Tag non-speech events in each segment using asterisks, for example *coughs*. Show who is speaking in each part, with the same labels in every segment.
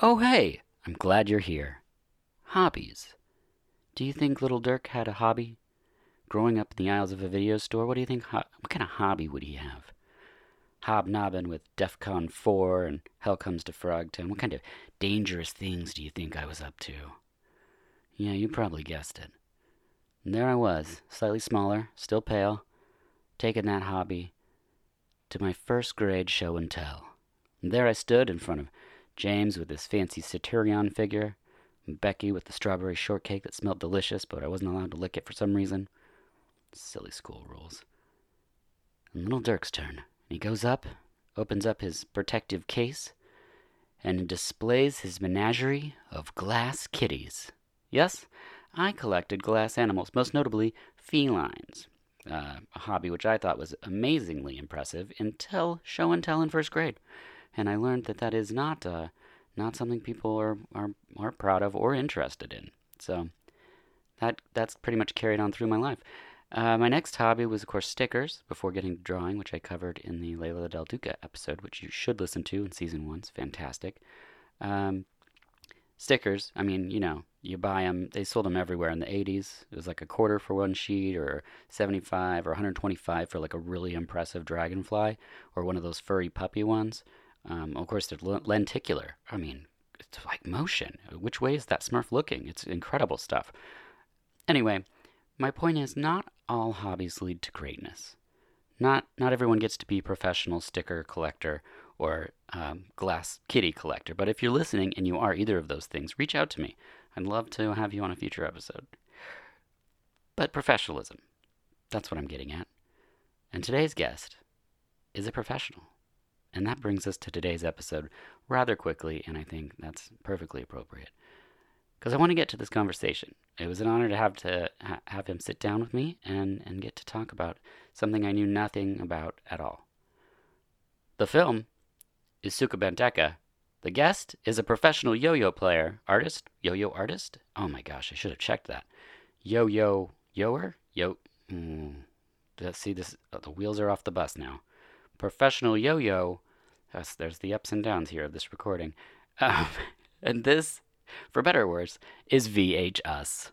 Speaker 1: Oh, hey, I'm glad you're here. Hobbies. Do you think little Dirk had a hobby? Growing up in the aisles of a video store, what do you think? Ho- what kind of hobby would he have? Hobnobbing with DEFCON 4 and Hell Comes to Frogtown. What kind of dangerous things do you think I was up to? Yeah, you probably guessed it. And there I was, slightly smaller, still pale, taking that hobby to my first grade show and tell. And there I stood in front of James with his fancy Satyrion figure, Becky with the strawberry shortcake that smelled delicious, but I wasn't allowed to lick it for some reason. Silly school rules. And little Dirk's turn. He goes up, opens up his protective case, and displays his menagerie of glass kitties. Yes, I collected glass animals, most notably felines. Uh, a hobby which I thought was amazingly impressive until show and tell in first grade, and I learned that that is not uh, not something people are, are are proud of or interested in. So that that's pretty much carried on through my life. Uh, my next hobby was, of course, stickers before getting to drawing, which I covered in the Layla Del Duca episode, which you should listen to in season one. It's fantastic. Um, stickers, I mean, you know, you buy them, they sold them everywhere in the 80s. It was like a quarter for one sheet, or 75 or 125 for like a really impressive dragonfly, or one of those furry puppy ones. Um, of course, they're lenticular. I mean, it's like motion. Which way is that Smurf looking? It's incredible stuff. Anyway, my point is not all hobbies lead to greatness. Not not everyone gets to be a professional sticker collector or um, glass kitty collector. But if you're listening and you are either of those things, reach out to me. I'd love to have you on a future episode. But professionalism, that's what I'm getting at. And today's guest is a professional. And that brings us to today's episode rather quickly, and I think that's perfectly appropriate because I want to get to this conversation. It was an honor to have to ha- have him sit down with me and and get to talk about something I knew nothing about at all. The film is Sukeban Deka. The guest is a professional yo-yo player, artist, yo-yo artist. Oh my gosh, I should have checked that. Yo-yo yoer, yo. Mm, let's see this. Oh, the wheels are off the bus now. Professional yo-yo. Yes, there's the ups and downs here of this recording. Um, *laughs* and this for better or worse, is VHS.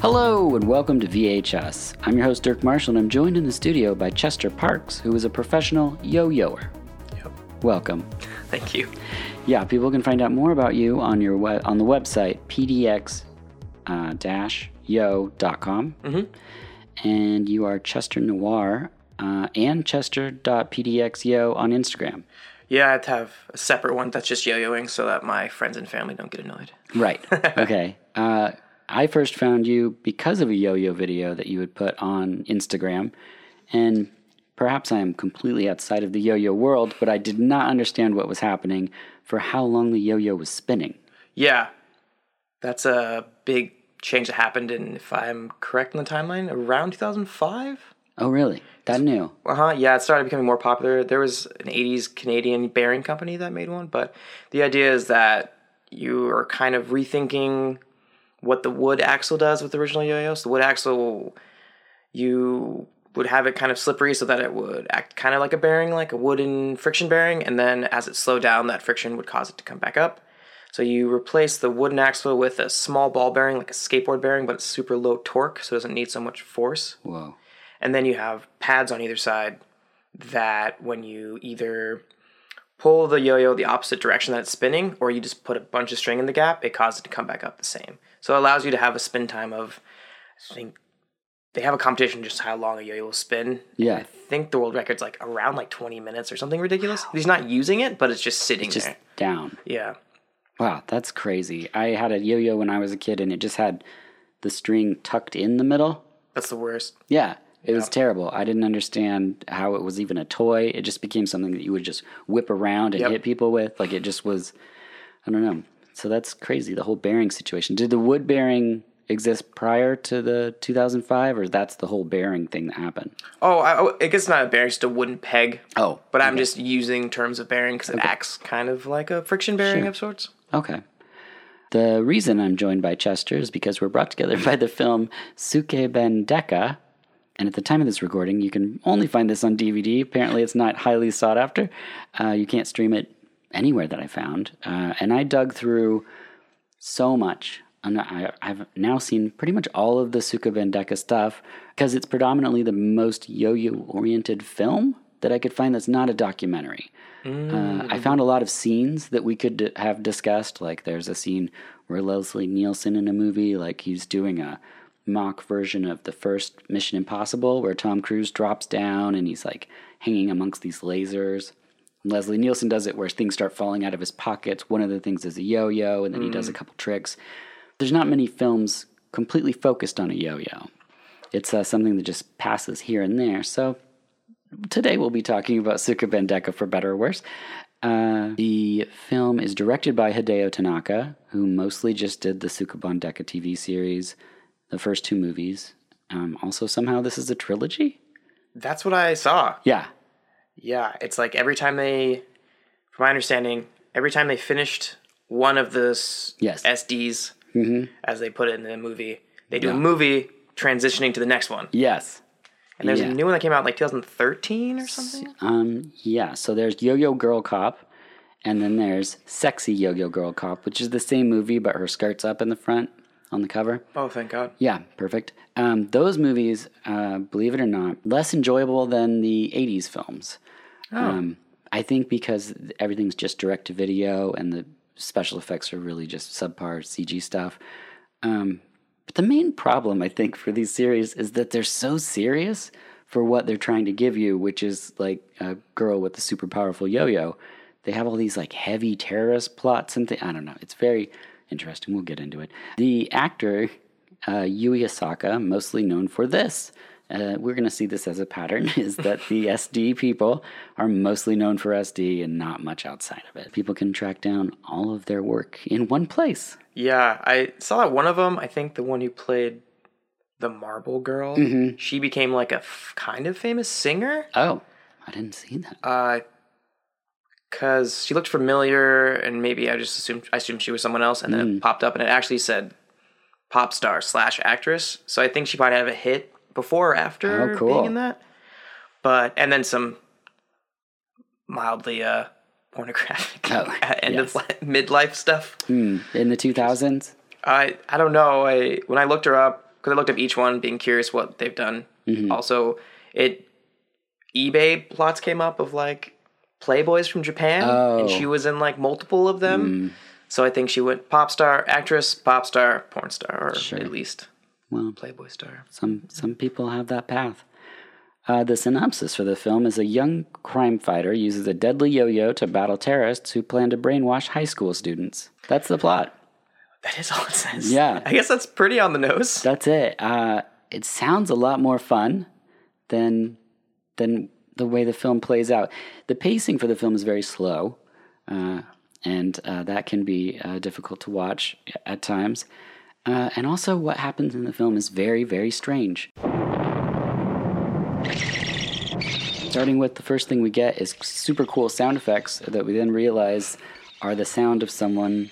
Speaker 1: Hello and welcome to VHS. I'm your host Dirk Marshall and I'm joined in the studio by Chester Parks, who is a professional yo-yoer.
Speaker 2: Yep.
Speaker 1: Welcome.
Speaker 2: Thank you.
Speaker 1: Yeah, people can find out more about you on your we- on the website pdx-yo.com.
Speaker 2: Mm-hmm.
Speaker 1: And you are Chester Noir uh, and chester.pdxyo on Instagram.
Speaker 2: Yeah, I have a separate one that's just yo-yoing so that my friends and family don't get annoyed.
Speaker 1: Right. *laughs* okay. Uh, I first found you because of a yo-yo video that you had put on Instagram, and perhaps I am completely outside of the yo-yo world, but I did not understand what was happening for how long the yo-yo was spinning.
Speaker 2: Yeah, that's a big change that happened in, if I'm correct in the timeline, around 2005.
Speaker 1: Oh, really? That new?
Speaker 2: Uh huh. Yeah, it started becoming more popular. There was an 80s Canadian bearing company that made one, but the idea is that you are kind of rethinking what the wood axle does with the original yo-yos. The wood axle, you would have it kind of slippery so that it would act kind of like a bearing, like a wooden friction bearing, and then as it slowed down, that friction would cause it to come back up. So you replace the wooden axle with a small ball bearing, like a skateboard bearing, but it's super low torque, so it doesn't need so much force.
Speaker 1: Whoa.
Speaker 2: And then you have pads on either side that when you either pull the yo-yo the opposite direction that it's spinning, or you just put a bunch of string in the gap, it causes it to come back up the same. So it allows you to have a spin time of, I think they have a competition just how long a yo-yo will spin.
Speaker 1: Yeah.
Speaker 2: I think the world record's like around like 20 minutes or something ridiculous. He's not using it, but it's just sitting
Speaker 1: Just
Speaker 2: there.
Speaker 1: down.
Speaker 2: Yeah.
Speaker 1: Wow, that's crazy. I had a yo-yo when I was a kid, and it just had the string tucked in the middle.
Speaker 2: That's the worst.
Speaker 1: Yeah, it was terrible. I didn't understand how it was even a toy. It just became something that you would just whip around and
Speaker 2: Yep.
Speaker 1: hit people with. Like it just was, I don't know. So that's crazy. The whole bearing situation. Did the wood bearing exist prior to the 2005, or that's the whole bearing thing that happened?
Speaker 2: Oh, I, oh, I guess not a bearing, it's just a wooden peg.
Speaker 1: Oh,
Speaker 2: But I'm just using terms of bearing because it acts kind of like a friction bearing
Speaker 1: Sure.
Speaker 2: of sorts.
Speaker 1: Okay. The reason I'm joined by Chester is because we're brought together *laughs* by the film Sukeban Deka, And at the time of this recording, you can only find this on DVD. Apparently, it's not highly sought after. Uh, you can't stream it anywhere that I found. Uh, and I dug through so much. I, I've now seen pretty much all of the Sukeban Deka stuff because it's predominantly the most yo-yo oriented film that I could find that's not a documentary. Uh, I found a lot of scenes that we could d- have discussed. Like there's a scene where Leslie Nielsen in a movie, like he's doing a mock version of the first Mission Impossible, where Tom Cruise drops down and he's like hanging amongst these lasers. Leslie Nielsen does it where things start falling out of his pockets. One of the things is a yo-yo, and then he does a couple tricks. There's not many films completely focused on a yo-yo. It's uh, something that just passes here and there. So today we'll be talking about Sukeban Deka for better or worse. Uh, the film is directed by Hideo Tanaka, who mostly just did the Sukeban Deka TV series, the first two movies. Um, also, somehow this is a trilogy.
Speaker 2: That's what I saw.
Speaker 1: Yeah,
Speaker 2: Yeah, it's like every time they, from my understanding, every time they finished one of the
Speaker 1: Yes.
Speaker 2: SDs, as they put it in the movie, they do
Speaker 1: Yeah.
Speaker 2: a movie transitioning to the next one.
Speaker 1: yes,
Speaker 2: And there's
Speaker 1: Yeah.
Speaker 2: a new one that came out in like 2013 or something.
Speaker 1: um, yeah. So there's Yo-Yo Girl Cop, and then there's Sexy Yo-Yo Girl Cop, which is the same movie, but her skirt's up in the front on the cover.
Speaker 2: Oh, thank God.
Speaker 1: Yeah, perfect. Um, those movies, uh, believe it or not, less enjoyable than the 80s films. Um, I think because everything's just direct to video and the special effects are really just subpar CG stuff. Um, but the main problem, I think, for these series is that they're so serious for what they're trying to give you, which is like a girl with a super powerful yo yo. They have all these like heavy terrorist plots and things. I don't know. It's very interesting. We'll get into it. The actor, uh, Yui Asaka, mostly known for this. Uh, we're going to see this as a pattern *laughs* is that the SD people are mostly known for SD and not much outside of it. People can track down all of their work in one place.
Speaker 2: Yeah, I saw that one of them. I think the one who played the Marble Girl.
Speaker 1: Mm-hmm.
Speaker 2: She became like a f- kind of famous singer.
Speaker 1: Oh, I didn't see that.
Speaker 2: Uh, cause she looked familiar, and maybe I just assumed I assumed she was someone else, and then
Speaker 1: Mm.
Speaker 2: it popped up, and it actually said pop star slash actress. So I think she might have a hit before or after
Speaker 1: Oh, cool.
Speaker 2: being in that. But and then some mildly uh pornographic
Speaker 1: Oh, *laughs*
Speaker 2: end
Speaker 1: yes.
Speaker 2: of li- midlife stuff.
Speaker 1: Hmm. In the 2000s?
Speaker 2: I I don't know. I when I looked her up because I looked up each one, being curious what they've done.
Speaker 1: Mm-hmm.
Speaker 2: Also, it eBay plots came up of like Playboys from Japan, and
Speaker 1: Oh. Mm.
Speaker 2: she was in like multiple of them. So I think she went pop star, actress, pop star, porn star, or
Speaker 1: Sure.
Speaker 2: at least
Speaker 1: Well,
Speaker 2: Playboy star.
Speaker 1: some some people have that path. Uh, the synopsis for the film is a young crime fighter uses a deadly yo-yo to battle terrorists who plan to brainwash high school students. That's the plot.
Speaker 2: That is all it says.
Speaker 1: Yeah.
Speaker 2: I guess that's pretty on the nose.
Speaker 1: That's it. Uh, it sounds a lot more fun than than the way the film plays out. The pacing for the film is very slow, uh, and uh, that can be uh, difficult to watch at times. Uh, and also, what happens in the film is very, very strange. Starting with the first thing we get is super cool sound effects that we then realize are the sound of someone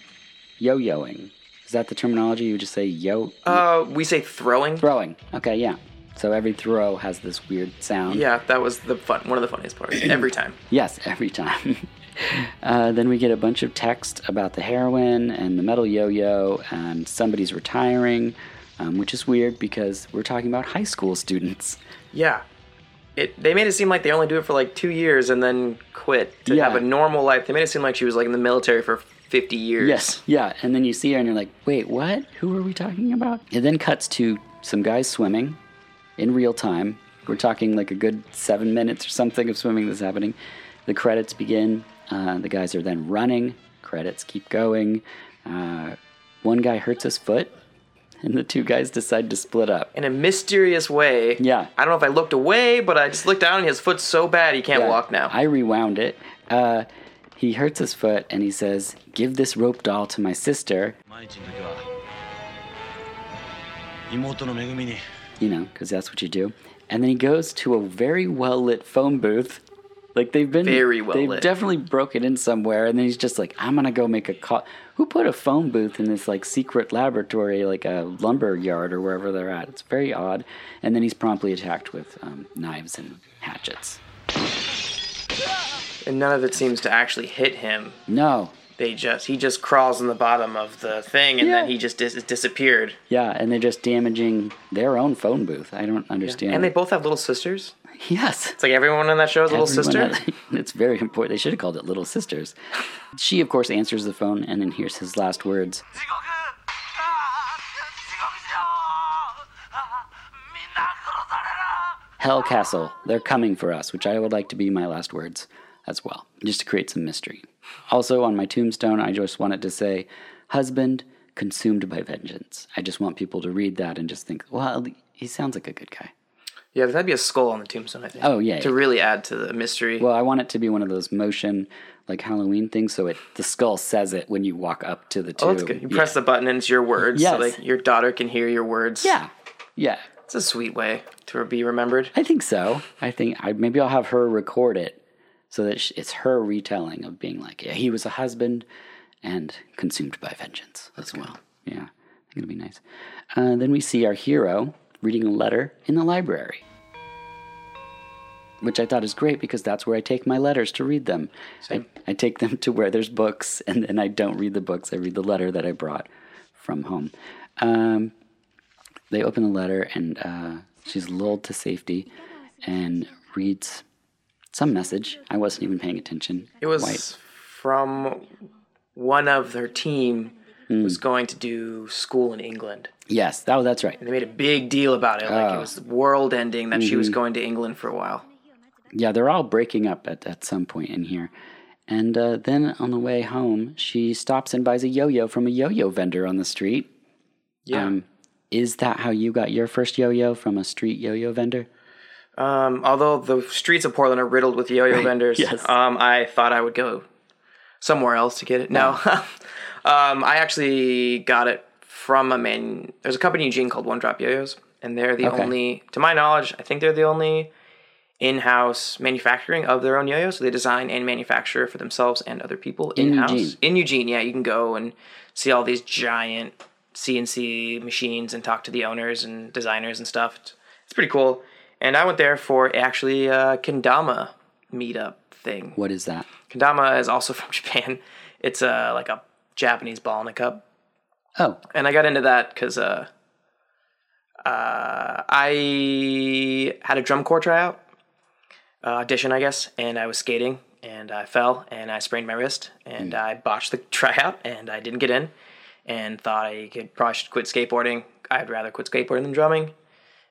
Speaker 1: yo-yoing. Is that the terminology? You just say yo
Speaker 2: Uh, we say throwing.
Speaker 1: throwing. Okay, yeah. So every throw has this weird sound.
Speaker 2: Yeah, that was the fun. One of the funniest parts *clears throat* every time.
Speaker 1: Yes, every time. *laughs* *laughs* uh, then we get a bunch of text about the heroin and the metal yo-yo, and somebody's retiring, um, which is weird because we're talking about high school students.
Speaker 2: Yeah. It, they made it seem like they only do it for like two years and then quit to
Speaker 1: Yeah.
Speaker 2: have a normal life. They made it seem like she was like in the military for 50 years.
Speaker 1: Yes, yeah. And then you see her and you're like, wait, what? Who are we talking about? It then cuts to some guys swimming in real time. We're talking like a good seven minutes or something of swimming that's happening. The credits begin. Uh, the guys are then running. Credits keep going. Uh, one guy hurts his foot, and the two guys decide to split up.
Speaker 2: In a mysterious way.
Speaker 1: Yeah.
Speaker 2: I don't know if I looked away, but I just looked down and his foot's so bad he can't
Speaker 1: yeah,
Speaker 2: walk now.
Speaker 1: I rewound it. Uh, he hurts his foot and he says, Give this rope doll to my sister. You know, because that's what you do. And then he goes to a very well lit phone booth like they've been
Speaker 2: Very well
Speaker 1: They've
Speaker 2: lit.
Speaker 1: definitely broken in somewhere, and then he's just like, "I'm gonna go make a call." Who put a phone booth in this like secret laboratory, like a lumber yard or wherever they're at? It's very odd. And then he's promptly attacked with um, knives and hatchets.
Speaker 2: And none of it seems to actually hit him.
Speaker 1: No,
Speaker 2: they just he just crawls in the bottom of the thing and
Speaker 1: yeah.
Speaker 2: then he just dis- disappeared.
Speaker 1: Yeah and they're just damaging their own phone booth. I don't understand. Yeah.
Speaker 2: and they both have little sisters? *laughs*
Speaker 1: Yes.
Speaker 2: It's like everyone on that show has a little sister?
Speaker 1: has, *laughs* it's very important. They should have called it little sisters. She of course answers the phone and then hears his last words. Hell castle. They're coming for us which i would like to be my last words as well just to create some mystery. Also, on my tombstone, I just wanted to say, husband consumed by vengeance. I just want people to read that and just think, well, he sounds like a good guy.
Speaker 2: Yeah, that'd be a skull on the tombstone, I think.
Speaker 1: Oh, yeah,
Speaker 2: To
Speaker 1: yeah.
Speaker 2: really add to the mystery.
Speaker 1: Well, I want it to be one of those motion, like Halloween things, so it the skull says it when you walk up to the tomb.
Speaker 2: oh, that's good. You press the button and it's your words.
Speaker 1: Yes.
Speaker 2: So like your daughter can hear your words.
Speaker 1: Yeah, yeah.
Speaker 2: It's a sweet way to be remembered.
Speaker 1: I think so. I think I maybe I'll have her record it so that it's her retelling of being like, yeah, he was a husband and consumed by vengeance as well. Yeah, I think it'll be nice. Uh, then we see our hero reading a letter in the library, which I thought is great because that's where I take my letters to read them. I, I take them *laughs* to where there's books, *laughs* and then I don't read the books. I read the letter that I brought from home. Um, they open the letter and uh, she's lulled to safety and reads some message. I wasn't even paying attention.
Speaker 2: It was
Speaker 1: White.
Speaker 2: from one of their team
Speaker 1: Hmm.
Speaker 2: was going to do school in England.
Speaker 1: Yes, that, that's right.
Speaker 2: They made a big deal about it. Like
Speaker 1: Oh.
Speaker 2: it was world ending that
Speaker 1: Mm-hmm.
Speaker 2: she was going to England for a while.
Speaker 1: Yeah, they're all breaking up at, at some point in here. And uh, then on the way home, she stops and buys a yo yo from a yo yo vendor on the street.
Speaker 2: Yeah.
Speaker 1: Um, is that how you got your first yo yo from a street yo yo vendor?
Speaker 2: Um, although the streets of Portland are riddled with yo-yo vendors,
Speaker 1: yes.
Speaker 2: um, I thought I would go somewhere else to get it. No, *laughs* um, I actually got it from a man. There's a company in Eugene called One Drop Yo-Yos, and they're the
Speaker 1: Okay.
Speaker 2: only, to my knowledge, I think they're the only in-house manufacturing of their own yo-yos. So they design and manufacture for themselves and other people
Speaker 1: In
Speaker 2: in-house.
Speaker 1: Eugene.
Speaker 2: In Eugene, yeah, you can go and see all these giant CNC machines and talk to the owners and designers and stuff. It's, it's pretty cool. And I went there for actually a Kendama meetup thing.
Speaker 1: What is that?
Speaker 2: Kendama is also *laughs* from Japan. It's a like a Japanese ball in a cup,
Speaker 1: Oh,
Speaker 2: and I got into that because uh, uh, I had a drum corps tryout uh, audition, I guess, and I was skating and I fell and I sprained my wrist and I botched the *laughs* tryout and I didn't get in and thought I could probably should quit skateboarding. I'd rather quit skateboarding than drumming.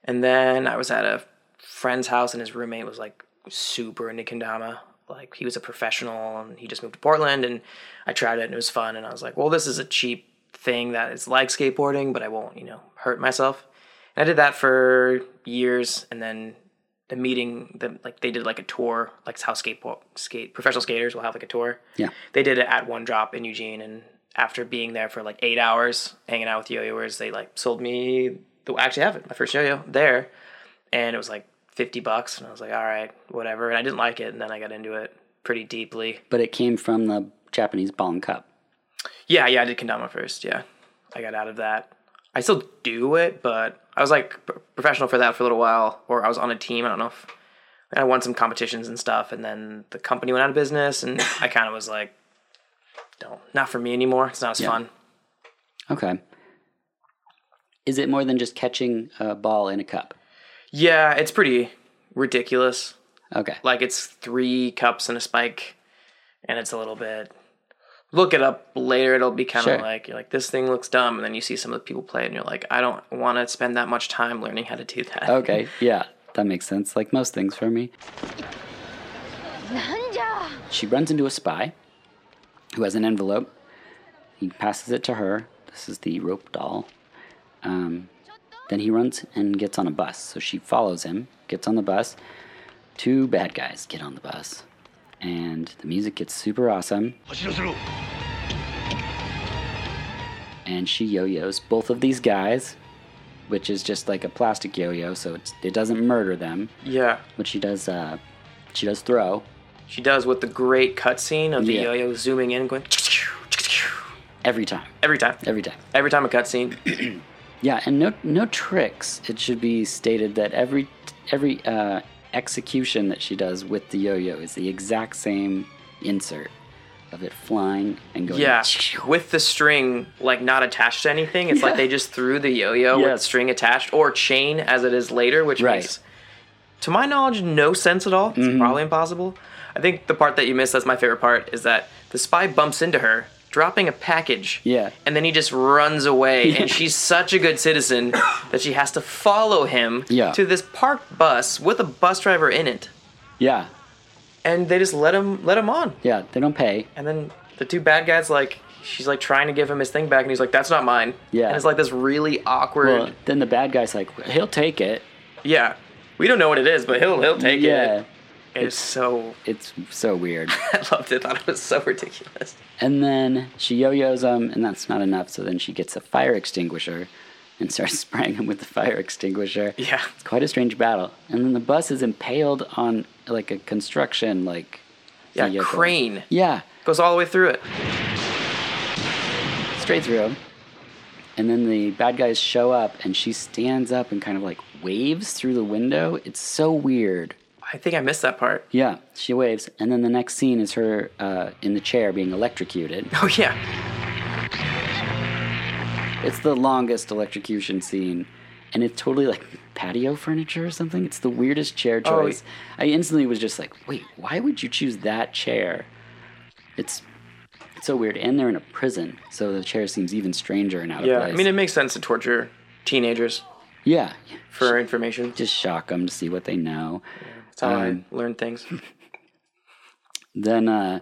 Speaker 2: And then I was at a friend's house and his roommate was like super into kendama. Like he was a professional and he just moved to Portland and I tried it and it was fun and I was like, well, this is a cheap thing that is like skateboarding, but I won't, you know, hurt myself. And I did that for years and then the meeting the like they did like a tour, like how skateboard skate professional skaters will have like a tour.
Speaker 1: Yeah.
Speaker 2: They did it at one drop in Eugene and after being there for like eight hours hanging out with yo-yoers, they like sold me the I actually have it, my first yo-yo there. And it was like fifty bucks and I was like, All right, whatever. And I didn't like it and then I got into it pretty deeply.
Speaker 1: but it came from the Japanese ball and cup.
Speaker 2: Yeah, yeah, I did kendama first. Yeah, I got out of that. I still do it, but I was like professional for that for a little while, or I was on a team. I don't know if I won some competitions and stuff, and then the company went out of business, and *coughs* I kind of was like, "Don't, not for me anymore. It's not as
Speaker 1: Yeah.
Speaker 2: fun."
Speaker 1: Okay. Is it more than just catching a ball in a cup?
Speaker 2: Yeah, it's pretty ridiculous.
Speaker 1: Okay.
Speaker 2: Like it's three cups and a spike, and it's a little bit. Look it up later. It'll be kind of
Speaker 1: Sure.
Speaker 2: like you're like this thing looks dumb, and then you see some of the people play, it and you're like, I don't want to spend that much time learning how to do that.
Speaker 1: Okay. *laughs* Yeah, that makes sense. Like most things for me. She runs into a spy who has an envelope. He passes it to her. This is the rope doll. Um, then he runs and gets on a bus. So she follows him, gets on the bus. Two bad guys get on the bus. And the music gets super awesome. And she yo yo's both of these guys, which is just like a plastic yo yo, so it doesn't murder them.
Speaker 2: Yeah.
Speaker 1: But she does, uh, she does throw.
Speaker 2: She does with the great cutscene of the
Speaker 1: yeah.
Speaker 2: yo yo zooming in going.
Speaker 1: Every time.
Speaker 2: Every time.
Speaker 1: Every time.
Speaker 2: Every time a cutscene. *clears throat*
Speaker 1: Yeah, and no no tricks. It should be stated that every every uh, execution that she does with the yo-yo is the exact same insert of it flying and going.
Speaker 2: Yeah, *laughs* with the string like not attached to anything. It's like they just threw the yo-yo with
Speaker 1: Yes.
Speaker 2: string attached or chain as it is later, which
Speaker 1: Right.
Speaker 2: makes, to my knowledge, no sense at all. It's
Speaker 1: Mm-hmm.
Speaker 2: probably impossible. I think the part that you missed, that's my favorite part, is that the spy bumps into her, dropping a package.
Speaker 1: Yeah.
Speaker 2: And then he just runs away, *laughs* and she's such a good citizen *coughs* that she has to follow him
Speaker 1: Yeah.
Speaker 2: to this parked bus with a bus driver in it,
Speaker 1: Yeah,
Speaker 2: and they just let him let him on.
Speaker 1: yeah. They don't pay.
Speaker 2: And then the two bad guys like she's like trying to give him his thing back, and he's like, "That's not mine."
Speaker 1: Yeah.
Speaker 2: And it's like this really awkward.
Speaker 1: Well, then the bad guy's like, he'll take it.
Speaker 2: yeah. We don't know what it is, but he'll he'll take
Speaker 1: yeah,
Speaker 2: it. It's so
Speaker 1: it's so weird. *laughs*
Speaker 2: I loved it. I thought it was so ridiculous.
Speaker 1: And then she yo-yos him, and that's not enough. So then she gets a fire extinguisher and starts *laughs* spraying him with the fire extinguisher.
Speaker 2: Yeah.
Speaker 1: It's quite a strange battle. And then the bus is impaled on like a construction like
Speaker 2: Yeah,
Speaker 1: vehicle.
Speaker 2: crane
Speaker 1: Yeah,
Speaker 2: goes all the way through it.
Speaker 1: straight through. And then the bad guys show up, and she stands up and kind of like waves through the window. It's so weird.
Speaker 2: I think I missed that part.
Speaker 1: Yeah, she waves, and then the next scene is her uh, in the chair being electrocuted. *laughs*
Speaker 2: Oh yeah.
Speaker 1: It's the longest electrocution scene, and it's totally like patio furniture or something. It's the weirdest chair
Speaker 2: Oh,
Speaker 1: choice. I instantly was just like, wait, why would you choose that chair? It's it's so weird, and they're in a prison, so the chair seems even stranger and out
Speaker 2: Yeah.
Speaker 1: of place.
Speaker 2: I mean, it makes sense to torture teenagers
Speaker 1: yeah,
Speaker 2: for information.
Speaker 1: just shock them to see what they know.
Speaker 2: That's how
Speaker 1: um,
Speaker 2: I things. *laughs*
Speaker 1: then, uh,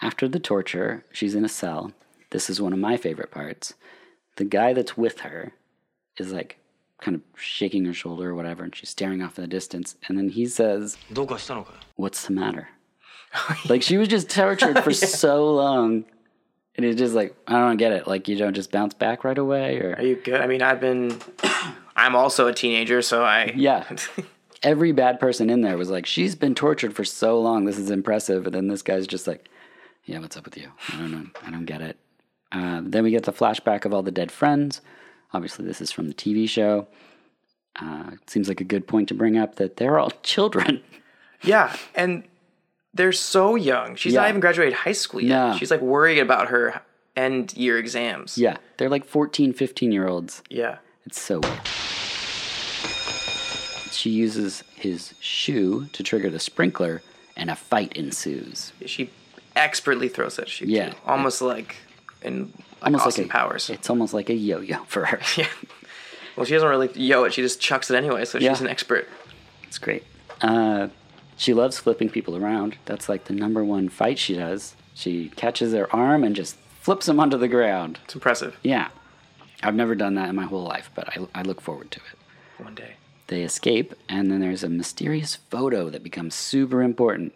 Speaker 1: after the torture, she's in a cell. This is one of my favorite parts. The guy that's with her is like kind of shaking her shoulder or whatever, and she's staring off in the distance. And then he says, What's the matter? *laughs* like she was just tortured for *laughs* yeah. so long. And it's just like, I don't get it. Like, you don't just bounce back right away or.
Speaker 2: Are you good? I mean, I've been. *clears throat* I'm also a teenager, so I.
Speaker 1: Yeah. Every bad person in there was like, She's been tortured for so long. This is impressive. And then this guy's just like, Yeah, what's up with you? I don't know. I don't get it. Uh, then we get the flashback of all the dead friends. Obviously, this is from the TV show. Uh, it seems like a good point to bring up that they're all *laughs* children.
Speaker 2: Yeah, and they're so young. She's not even graduated high school yet.
Speaker 1: No.
Speaker 2: She's like worried about her end year exams.
Speaker 1: yeah, they're like 14, 15 year olds.
Speaker 2: Yeah.
Speaker 1: It's so weird. She uses his shoe to trigger the sprinkler, and a fight ensues.
Speaker 2: She expertly throws that shoot.
Speaker 1: Yeah.
Speaker 2: too. Almost like in like
Speaker 1: Almost
Speaker 2: Austin
Speaker 1: like a,
Speaker 2: Powers.
Speaker 1: It's almost like a yo-yo for her. *laughs*
Speaker 2: yeah. Well, she doesn't really yo it. She just chucks it anyway, so
Speaker 1: Yeah.
Speaker 2: she's an expert.
Speaker 1: It's great. Uh, she loves flipping people around. That's like the number one fight she does. She catches their arm and just flips them onto the ground.
Speaker 2: It's impressive.
Speaker 1: Yeah. I've never done that in my whole life, but I, I look forward to it.
Speaker 2: One day.
Speaker 1: They escape, and then there's a mysterious photo that becomes super important.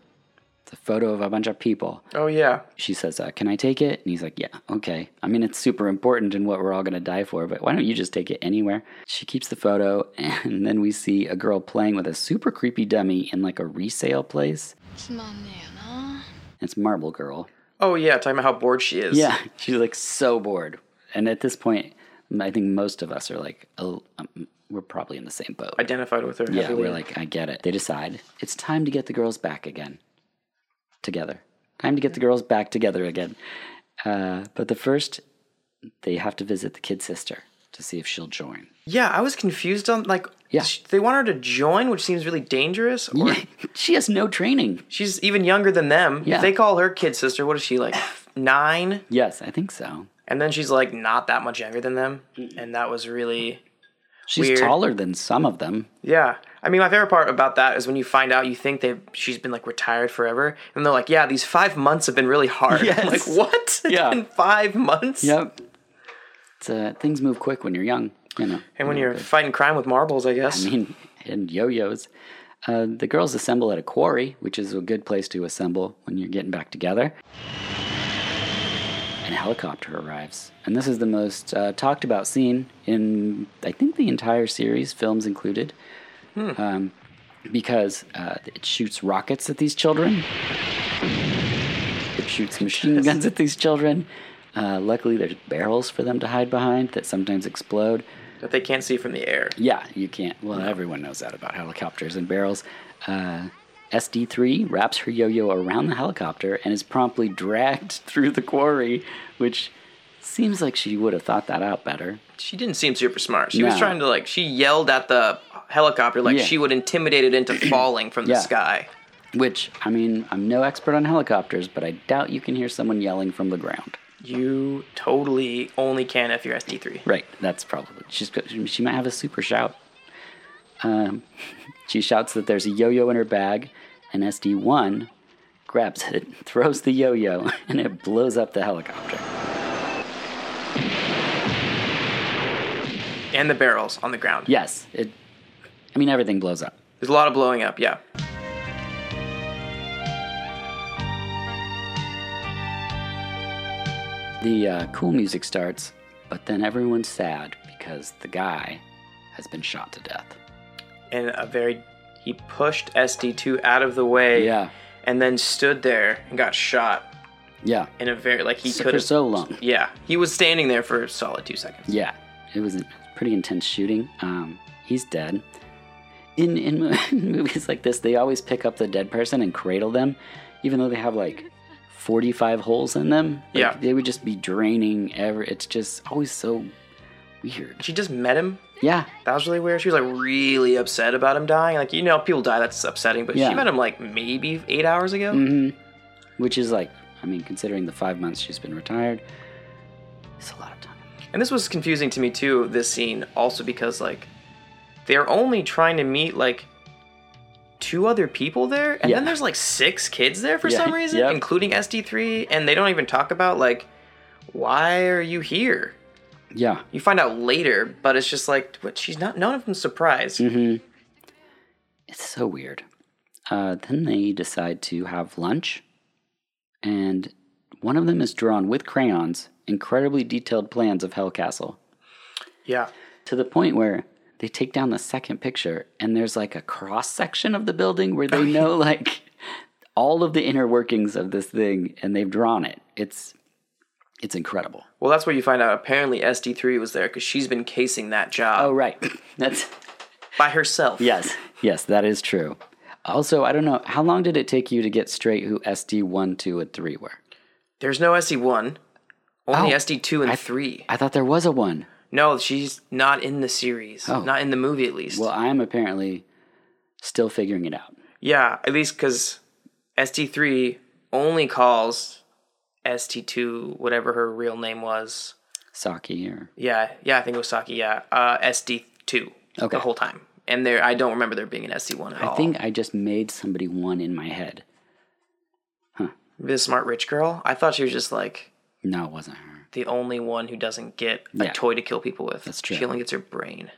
Speaker 1: It's a photo of a bunch of people.
Speaker 2: Oh, yeah.
Speaker 1: She says, uh, Can I take it? And he's like, Yeah, okay. I mean, it's super important in what we're all going to die for, but why don't you just take it anywhere? She keeps the photo, *laughs* and then we see a girl playing with a super creepy dummy in like a resale place.
Speaker 3: It's my nana.
Speaker 1: It's Marble Girl.
Speaker 2: Oh, yeah, talking about how bored she is.
Speaker 1: Yeah, she's like so bored. And at this point, I think most of us are like, oh, um, we're probably in the same boat.
Speaker 2: Identified with her.
Speaker 1: Yeah, we're like, I get it. They decide it's time to get the girls back again. Together. Time to get the girls back together again. Uh, but the first, they have to visit the kid sister to see if she'll join.
Speaker 2: Yeah, I was confused on like.
Speaker 1: Yeah.
Speaker 2: sh- They want her to join, which seems really dangerous. Or
Speaker 1: Yeah, *laughs* she has no training.
Speaker 2: she's even younger than them.
Speaker 1: Yeah.
Speaker 2: If they call her kid sister, what is she like? *sighs* Nine.
Speaker 1: Yes, I think so.
Speaker 2: And then she's like not that much younger than them, and that was really
Speaker 1: She's
Speaker 2: Weird.
Speaker 1: taller than some of them.
Speaker 2: yeah. I mean, my favorite part about that is when you find out you think they she's been like retired forever, and they're like, yeah, these five months have been really hard. *laughs* I'm like what? *laughs*
Speaker 1: Yeah.
Speaker 2: been five months.
Speaker 1: Yep. It's, uh, things move quick when you're young, you know.
Speaker 2: And when you're fighting crime with marbles, I guess.
Speaker 1: I mean, and yo-yos. Uh, the girls assemble at a quarry, which is a good place to assemble when you're getting back together. And a helicopter arrives, and this is the most uh, talked about scene in, I think, the entire series, films included. Um, because uh, it shoots rockets at these children. It shoots machine guns at these children. Uh, luckily, there's barrels for them to hide behind that sometimes explode.
Speaker 2: That they can't see from the air.
Speaker 1: Yeah, you can't. Well, everyone knows that about helicopters and barrels. Uh, SD3 wraps her yo yo around the helicopter and is promptly dragged *laughs* through the quarry, which seems like she would have thought that out better.
Speaker 2: She didn't seem super smart. She was trying to like she yelled at the helicopter like
Speaker 1: Yeah.
Speaker 2: she would intimidate it into *clears throat* falling from the
Speaker 1: Yeah.
Speaker 2: sky.
Speaker 1: Which, I mean, I'm no expert on helicopters, but I doubt you can hear someone yelling from the ground.
Speaker 2: You totally only can if you're SD3.
Speaker 1: Right, that's probably. She's she might have a super shout. Um, *laughs* she shouts that there's a yo-yo in her bag, and SD1 grabs it, *laughs* throws the yo-yo, *laughs* and it blows up the helicopter.
Speaker 2: And the barrels on the ground.
Speaker 1: Yes, it. I mean, everything blows up.
Speaker 2: There's a lot of blowing up, yeah.
Speaker 1: The uh, cool music starts, but then everyone's sad because the guy has been shot to death.
Speaker 2: And a very he pushed SD2 out of the way
Speaker 1: Yeah,
Speaker 2: and then stood there and got shot
Speaker 1: yeah.
Speaker 2: in a very like he could
Speaker 1: for so long.
Speaker 2: Yeah. He was standing there for a solid 2 seconds.
Speaker 1: Yeah, it was a pretty intense shooting. Um, he's dead. In, in *laughs* in movies like this, they always pick up the dead person and cradle them, even though they have like 45 holes in them. Like,
Speaker 2: Yeah.
Speaker 1: they would just be draining. Ever, it's just always so weird.
Speaker 2: She just met him.
Speaker 1: Yeah,
Speaker 2: That was really weird. She was like really upset about him dying. Like you know, people die. That's upsetting. But
Speaker 1: Yeah.
Speaker 2: she met him like maybe eight hours ago.
Speaker 1: hmm which is like, I mean, considering the five months she's been retired, it's a lot of time.
Speaker 2: And this was confusing to me too. This scene also because like they're only trying to meet like two other people there, and
Speaker 1: Yeah.
Speaker 2: then there's like six kids there for
Speaker 1: Yeah,
Speaker 2: some reason,
Speaker 1: yep.
Speaker 2: including SD3, and they don't even talk about like why are you here.
Speaker 1: Yeah.
Speaker 2: You find out later, but it's just like what she's not. None of them surprised.
Speaker 1: hmm It's so weird. Uh, then they decide to have lunch, and one of them is drawn with crayons incredibly detailed plans of Hell Castle
Speaker 2: Yeah,
Speaker 1: to the point where they take down the second picture and there's like a cross section of the building where they *laughs* know like all of the inner workings of this thing and they've drawn it. It's it's incredible.
Speaker 2: Well, that's where you find out. Apparently, SD3 was there because she's been casing that job
Speaker 1: Oh right. *laughs* That's
Speaker 2: by herself.
Speaker 1: Yes, yes, that is true. Also, I don't know, how long did it take you to get straight who SD 1, 2, and 3 were?
Speaker 2: There's no SD1, only
Speaker 1: Oh,
Speaker 2: SD2 and
Speaker 1: I-
Speaker 2: 3.
Speaker 1: I thought there was a 1.
Speaker 2: No, she's not in the series.
Speaker 1: Oh.
Speaker 2: Not in the movie, at least.
Speaker 1: Well, I'm apparently still figuring it out.
Speaker 2: yeah, at least because SD3 only calls SD2, whatever her real name was.
Speaker 1: Saki or
Speaker 2: yeah, yeah, I think it was Saki. Yeah, uh, SD2
Speaker 1: okay.
Speaker 2: the whole time, and there I don't remember there being an SD1 at I all.
Speaker 1: I think I just made somebody one in my head. Huh?
Speaker 2: The smart rich girl. I thought she was just like
Speaker 1: no, it wasn't her.
Speaker 2: The only one who doesn't get a
Speaker 1: yeah.
Speaker 2: toy to kill people with.
Speaker 1: That's true.
Speaker 2: She only gets her brain.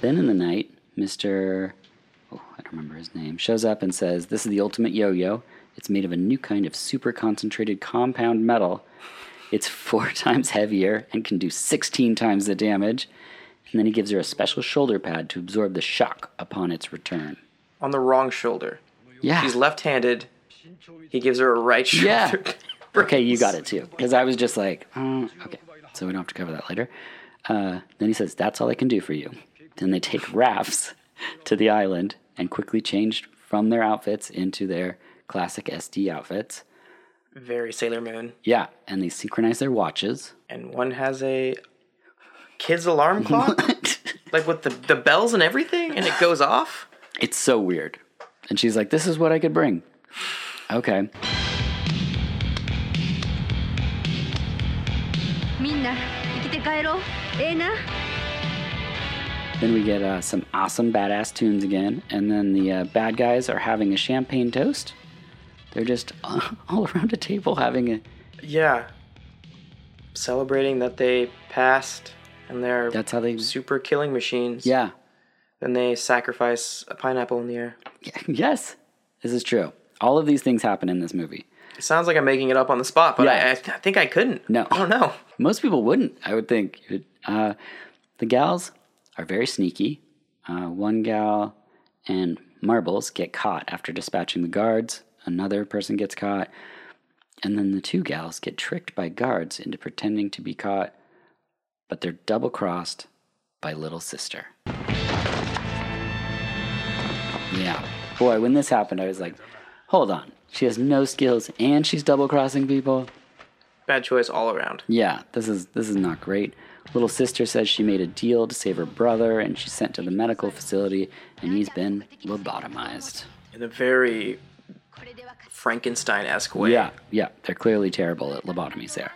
Speaker 1: Then in the night, Mister. Oh, I don't remember his name. Shows up and says, "This is the ultimate yo-yo." It's made of a new kind of super concentrated compound metal. It's *laughs* four times heavier and can do 16 times the damage. And then he gives her a special shoulder pad to absorb the shock upon its return.
Speaker 2: On the wrong shoulder.
Speaker 1: Yeah.
Speaker 2: She's left-handed. He gives her a right shoulder.
Speaker 1: Yeah. *laughs* *laughs* okay, you got it too. Because I was just like, oh, okay. So we don't have to cover that later. Uh, then he says, That's all I can do for you. Then they take rafts to the island and quickly change from their outfits into their classic SD outfits.
Speaker 2: Very Sailor Moon.
Speaker 1: Yeah, and they synchronize their watches.
Speaker 2: And one has a kid's alarm clock, *laughs* like with the, the bells and everything, and it goes off.
Speaker 1: It's so weird. And she's like, This is what I could bring. Okay.
Speaker 4: みんな生きて帰ろうええな
Speaker 1: Then we get uh, some awesome badass tunes again, and then the uh, bad guys are having a champagne toast. They're just *laughs* all around a table having a.
Speaker 2: Yeah. Celebrating that they passed and they're
Speaker 1: That's how they.
Speaker 2: super killing machines.
Speaker 1: Yeah.
Speaker 2: Then they sacrifice a pineapple in the air. *laughs*
Speaker 1: Yes, this is true. All of these things happen in this movie.
Speaker 2: It sounds like I'm making it up on the spot, but
Speaker 1: Yeah.
Speaker 2: I, I, th- I think I couldn't.
Speaker 1: No.
Speaker 2: I don't know. *laughs*
Speaker 1: Most people wouldn't, I would think. Uh, the gals are very sneaky. Uh, one gal and Marbles get caught after dispatching the guards. Another person gets caught. And then the two gals get tricked by guards into pretending to be caught, but they're double crossed by Little Sister. Yeah. Boy, when this happened, I was like, hold on. She has no skills and she's double crossing people.
Speaker 2: Bad choice all around.
Speaker 1: Yeah, this is this is not great. Little sister says she made a deal to save her brother and she's sent to the medical facility and he's been lobotomized.
Speaker 2: In a very Frankenstein esque way.
Speaker 1: Yeah, yeah. They're clearly terrible at lobotomies there.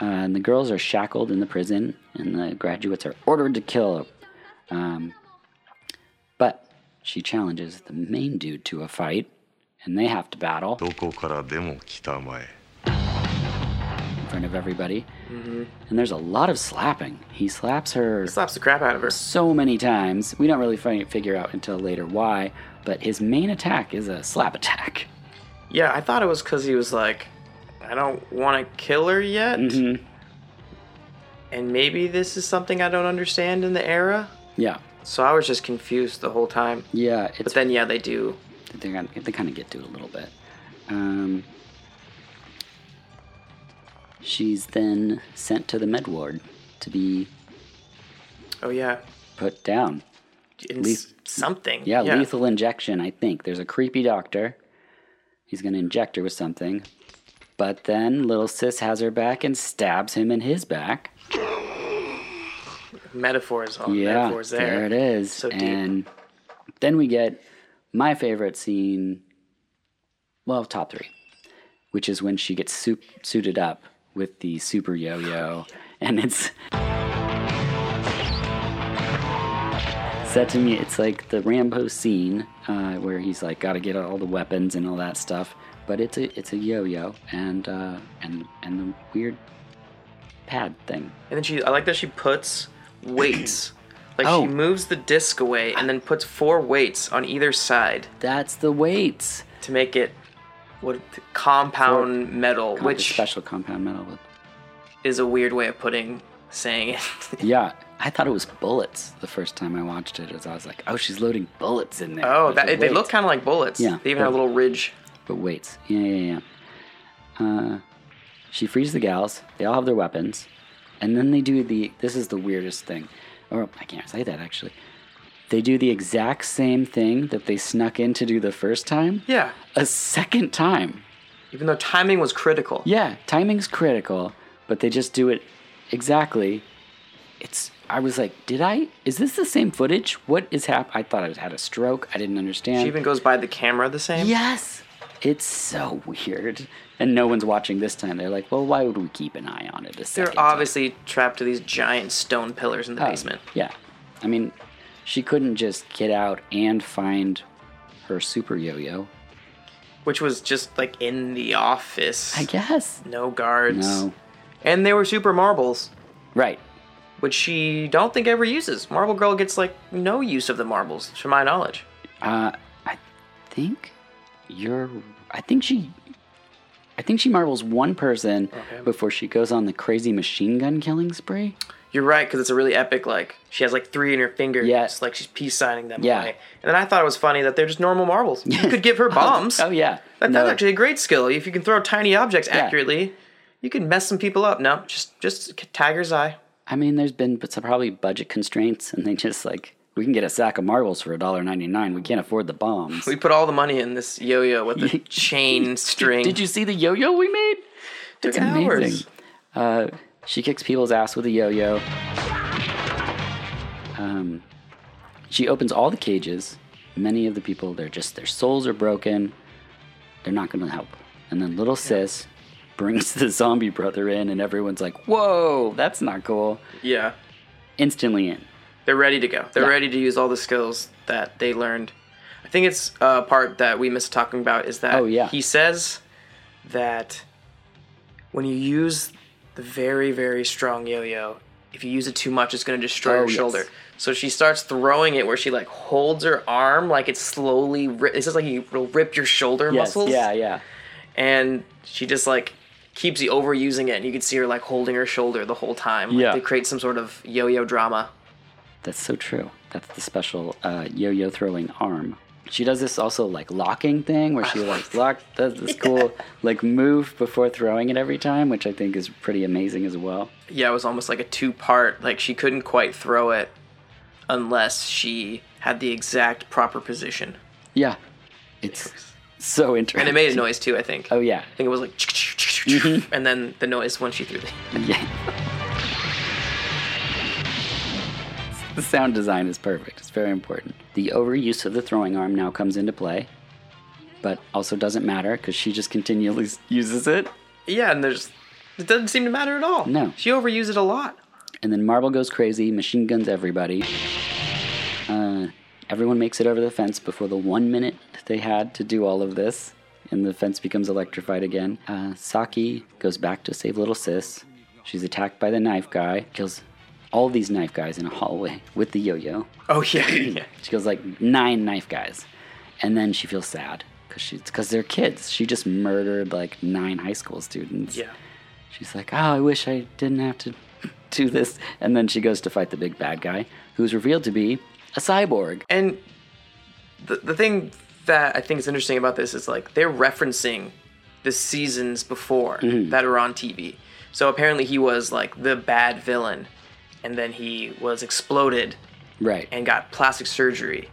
Speaker 1: Uh, and the girls are shackled in the prison, and the graduates are ordered to kill. Um, but she challenges the main dude to a fight, and they have to battle. In front of everybody. Mm-hmm. And there's a lot of slapping. He slaps her.
Speaker 2: He slaps the crap out of her.
Speaker 1: So many times. We don't really figure out until later why, but his main attack is a slap attack.
Speaker 2: Yeah, I thought it was because he was like, I don't want to kill her yet.
Speaker 1: Mhm.
Speaker 2: And maybe this is something I don't understand in the era.
Speaker 1: Yeah,
Speaker 2: So I was just confused the whole time.
Speaker 1: yeah. It's
Speaker 2: But then, yeah, they do.
Speaker 1: they kind of, they kind of get to it a little bit. Um, she's then sent to the med ward to be
Speaker 2: Oh, yeah.
Speaker 1: put down.
Speaker 2: S- something.
Speaker 1: Yeah, lethal injection, I think. There's a creepy doctor. He's going to inject her with something. But then little sis has her back and stabs him in his back.
Speaker 2: Metaphors on
Speaker 1: yeah,
Speaker 2: metaphors there.
Speaker 1: it is.
Speaker 2: So deep.
Speaker 1: and then we get my favorite scene, well, top three, which is when she gets suit, suited up with the super yo-yo, and it's set to me. It's like the Rambo scene uh, where he's like got to get all the weapons and all that stuff, but it's a it's a yo-yo and uh, and and the weird pad thing.
Speaker 2: And then she, I like that she puts weights. *clears throat* Like
Speaker 1: Oh.
Speaker 2: she moves the disc away and then puts four weights on either side
Speaker 1: That's the weights.
Speaker 2: to make it what compound metal,
Speaker 1: Com-
Speaker 2: which
Speaker 1: special compound metal.
Speaker 2: Is a weird way of putting saying it.
Speaker 1: yeah, I thought it was bullets the first time I watched it. As I was like, oh, she's loading bullets in there.
Speaker 2: oh, that
Speaker 1: the
Speaker 2: they look kind of like bullets.
Speaker 1: Yeah,
Speaker 2: They even have a little ridge.
Speaker 1: But weights. Yeah, yeah, yeah. Uh, she frees the gals. They all have their weapons, and then they do the. This is the weirdest thing, or I can't say that actually. They do the exact same thing that they snuck in to do the first time.
Speaker 2: Yeah.
Speaker 1: A second time.
Speaker 2: Even though timing was critical.
Speaker 1: Yeah, timing's critical, but they just do it exactly. It's. I was like, did I? Is this the same footage? What is hap? I thought I had a stroke. I didn't understand.
Speaker 2: She even goes by the camera the same.
Speaker 1: Yes. It's so weird. And no one's watching this time. They're like, well, why would we keep an eye on it
Speaker 2: They're obviously trapped to these giant stone pillars in the
Speaker 1: time?
Speaker 2: basement.
Speaker 1: Yeah. I mean, she couldn't just get out and find her super yo yo.
Speaker 2: Which was just like in the office.
Speaker 1: I guess.
Speaker 2: No guards.
Speaker 1: No.
Speaker 2: And they were super marbles,
Speaker 1: Right.
Speaker 2: Which she don't think ever uses. Marble Girl gets like no use of the marbles, to my knowledge.
Speaker 1: Uh, I think you're. I think she. I think she marbles one person
Speaker 2: Okay.
Speaker 1: before she goes on the crazy machine gun killing spree.
Speaker 2: You're right, because it's a really epic, like, she has like three in her fingers.
Speaker 1: Yeah.
Speaker 2: like she's peace signing them
Speaker 1: Yeah.
Speaker 2: away. And then I thought it was funny that they're just normal marbles. You *laughs* could give her bombs.
Speaker 1: Oh yeah.
Speaker 2: That,
Speaker 1: no.
Speaker 2: That's actually a great skill. If you can throw tiny objects
Speaker 1: Yeah.
Speaker 2: accurately, you can mess some people up. No, just just Tiger's Eye.
Speaker 1: I mean, there's been but probably budget constraints, and they just like we can get a sack of marbles for $1.99. We can't afford the bombs.
Speaker 2: We put all the money in this yo-yo with the *laughs* chain string.
Speaker 1: Did you see the yo-yo we made? It's amazing. Uh, she kicks people's ass with a yo-yo. Um, she opens all the cages. Many of the people, they're just their souls are broken. They're not going to help. And then little sis brings *laughs* the zombie brother in, and everyone's like, "Whoa, that's not cool."
Speaker 2: Yeah,
Speaker 1: Instantly in.
Speaker 2: they're ready to go. They're
Speaker 1: Yeah.
Speaker 2: ready to use all the skills that they learned. I think it's a part that we missed talking about is that
Speaker 1: Oh, yeah.
Speaker 2: he says that when you use the very very strong yo-yo, if you use it too much, it's going to destroy
Speaker 1: Oh,
Speaker 2: your
Speaker 1: yes.
Speaker 2: shoulder. So she starts throwing it where she like holds her arm like it's slowly. Ri- it's just like you rip your shoulder
Speaker 1: Yes.
Speaker 2: muscles.
Speaker 1: Yeah. Yeah.
Speaker 2: and she just like keeps you overusing it and you can see her like holding her shoulder the whole time like,
Speaker 1: Yeah.
Speaker 2: they create some sort of yo-yo drama
Speaker 1: That's so true. That's the special uh, yo-yo throwing arm. She does this also like locking thing where she like *laughs* lock does this cool like move before throwing it every time, which I think is pretty amazing as well.
Speaker 2: Yeah, it was almost like a two part. Like she couldn't quite throw it unless she had the exact proper position.
Speaker 1: Yeah, it's so interesting.
Speaker 2: And it made a noise too, I think.
Speaker 1: Oh yeah,
Speaker 2: I think it was like, *tsk* *tsk* *tsk* and then the noise when she threw the. *laughs*
Speaker 1: yeah. the sound design is perfect. It's very important. The overuse of the throwing arm now comes into play, but also doesn't matter because she just continually uses it.
Speaker 2: Yeah, and there's. It doesn't seem to matter at all.
Speaker 1: No.
Speaker 2: She overused it a lot.
Speaker 1: And then Marble goes crazy, machine guns everybody. Uh, everyone makes it over the fence before the one minute they had to do all of this, and the fence becomes electrified again. Uh, Saki goes back to save little sis. She's attacked by the knife guy, kills all these knife guys in a hallway with the yo yo.
Speaker 2: Oh, yeah. yeah. *clears throat*
Speaker 1: She kills like nine knife guys. And then she feels sad because they're kids. She just murdered like nine high school students.
Speaker 2: Yeah.
Speaker 1: She's like, oh, I wish I didn't have to *laughs* do this. And then she goes to fight the big bad guy, who's revealed to be a cyborg.
Speaker 2: And the, the thing that I think is interesting about this is like they're referencing the seasons before mm-hmm. that are on TV. So apparently he was like the bad villain, and then he was exploded
Speaker 1: Right.
Speaker 2: and got plastic surgery.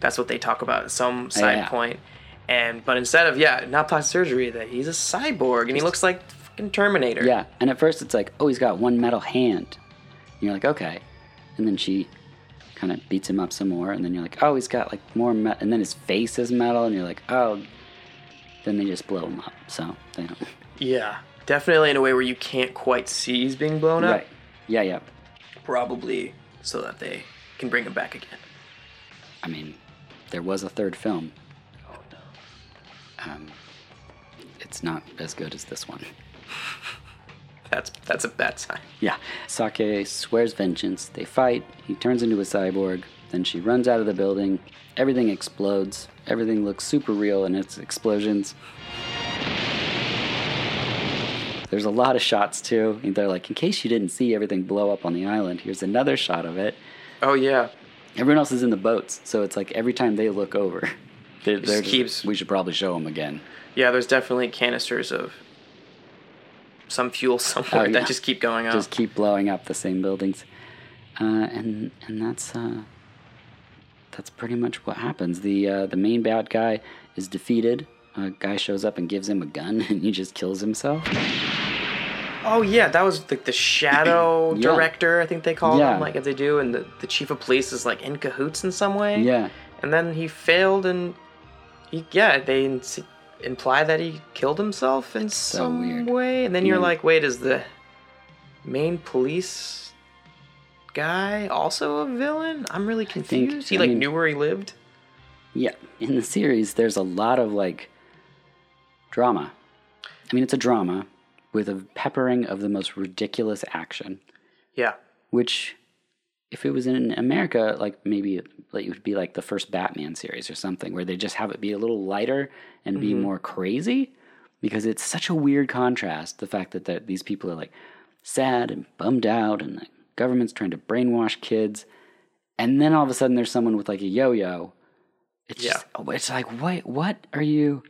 Speaker 2: That's what they talk about at some side
Speaker 1: Yeah.
Speaker 2: point. And but instead of yeah, not plastic surgery, that he's a cyborg and he looks like fucking Terminator.
Speaker 1: yeah. And at first it's like, oh, he's got one metal hand. And you're like, okay. And then she kind of beats him up some more. And then you're like, oh, he's got like more metal. And then his face is metal. And you're like, oh. Then they just blow him up. So they don't.
Speaker 2: Yeah. Definitely in a way where you can't quite see he's being blown up.
Speaker 1: Right. Yeah, yeah.
Speaker 2: Probably so that they can bring him back again.
Speaker 1: I mean, there was a third film.
Speaker 2: Oh no.
Speaker 1: Um, it's not as good as this one. *laughs*
Speaker 2: That's that's a bad sign.
Speaker 1: Yeah. Saki swears vengeance. They fight. He turns into a cyborg. Then she runs out of the building. Everything explodes. Everything looks super real in its explosions. There's a lot of shots too. They're like, in case you didn't see everything blow up on the island, here's another shot of it.
Speaker 2: Oh yeah.
Speaker 1: Everyone else is in the boats, so it's like every time they look over, *laughs* they're, they're just-
Speaker 2: keeps-
Speaker 1: we should probably show them again.
Speaker 2: Yeah, there's definitely canisters of some fuel *laughs* somewhere
Speaker 1: Oh, yeah.
Speaker 2: that just keep going up.
Speaker 1: just keep blowing up the same buildings, uh, and and that's uh, that's pretty much what happens. The uh, the main bad guy is defeated. A guy shows up and gives him a gun, *laughs* and he just kills himself.
Speaker 2: Oh yeah, that was like the shadow *clears throat*
Speaker 1: Yeah.
Speaker 2: director, I think they call
Speaker 1: Yeah.
Speaker 2: him, like if they do, and the, the chief of police is like in cahoots in some way.
Speaker 1: Yeah,
Speaker 2: And then he failed, and he yeah they imply that he killed himself in
Speaker 1: so
Speaker 2: some
Speaker 1: weird.
Speaker 2: way, and then you're
Speaker 1: Yeah.
Speaker 2: like, wait, is the main police guy also a villain? I'm really
Speaker 1: think-
Speaker 2: confused. he
Speaker 1: I
Speaker 2: like
Speaker 1: mean-
Speaker 2: knew where he lived.
Speaker 1: yeah. In the series, there's a lot of like drama. I mean, it's a drama with a peppering of the most ridiculous action.
Speaker 2: Yeah.
Speaker 1: which if it was in America, like maybe it, like, it would be like the first Batman series or something, where they just have it be a little lighter and be mm-hmm. more crazy, because it's such a weird contrast. The fact that that these people are like sad and bummed out, and the government's trying to brainwash kids, and then all of a sudden there's someone with like a yo-yo. It's
Speaker 2: Yeah.
Speaker 1: just, oh, it's like what what are you?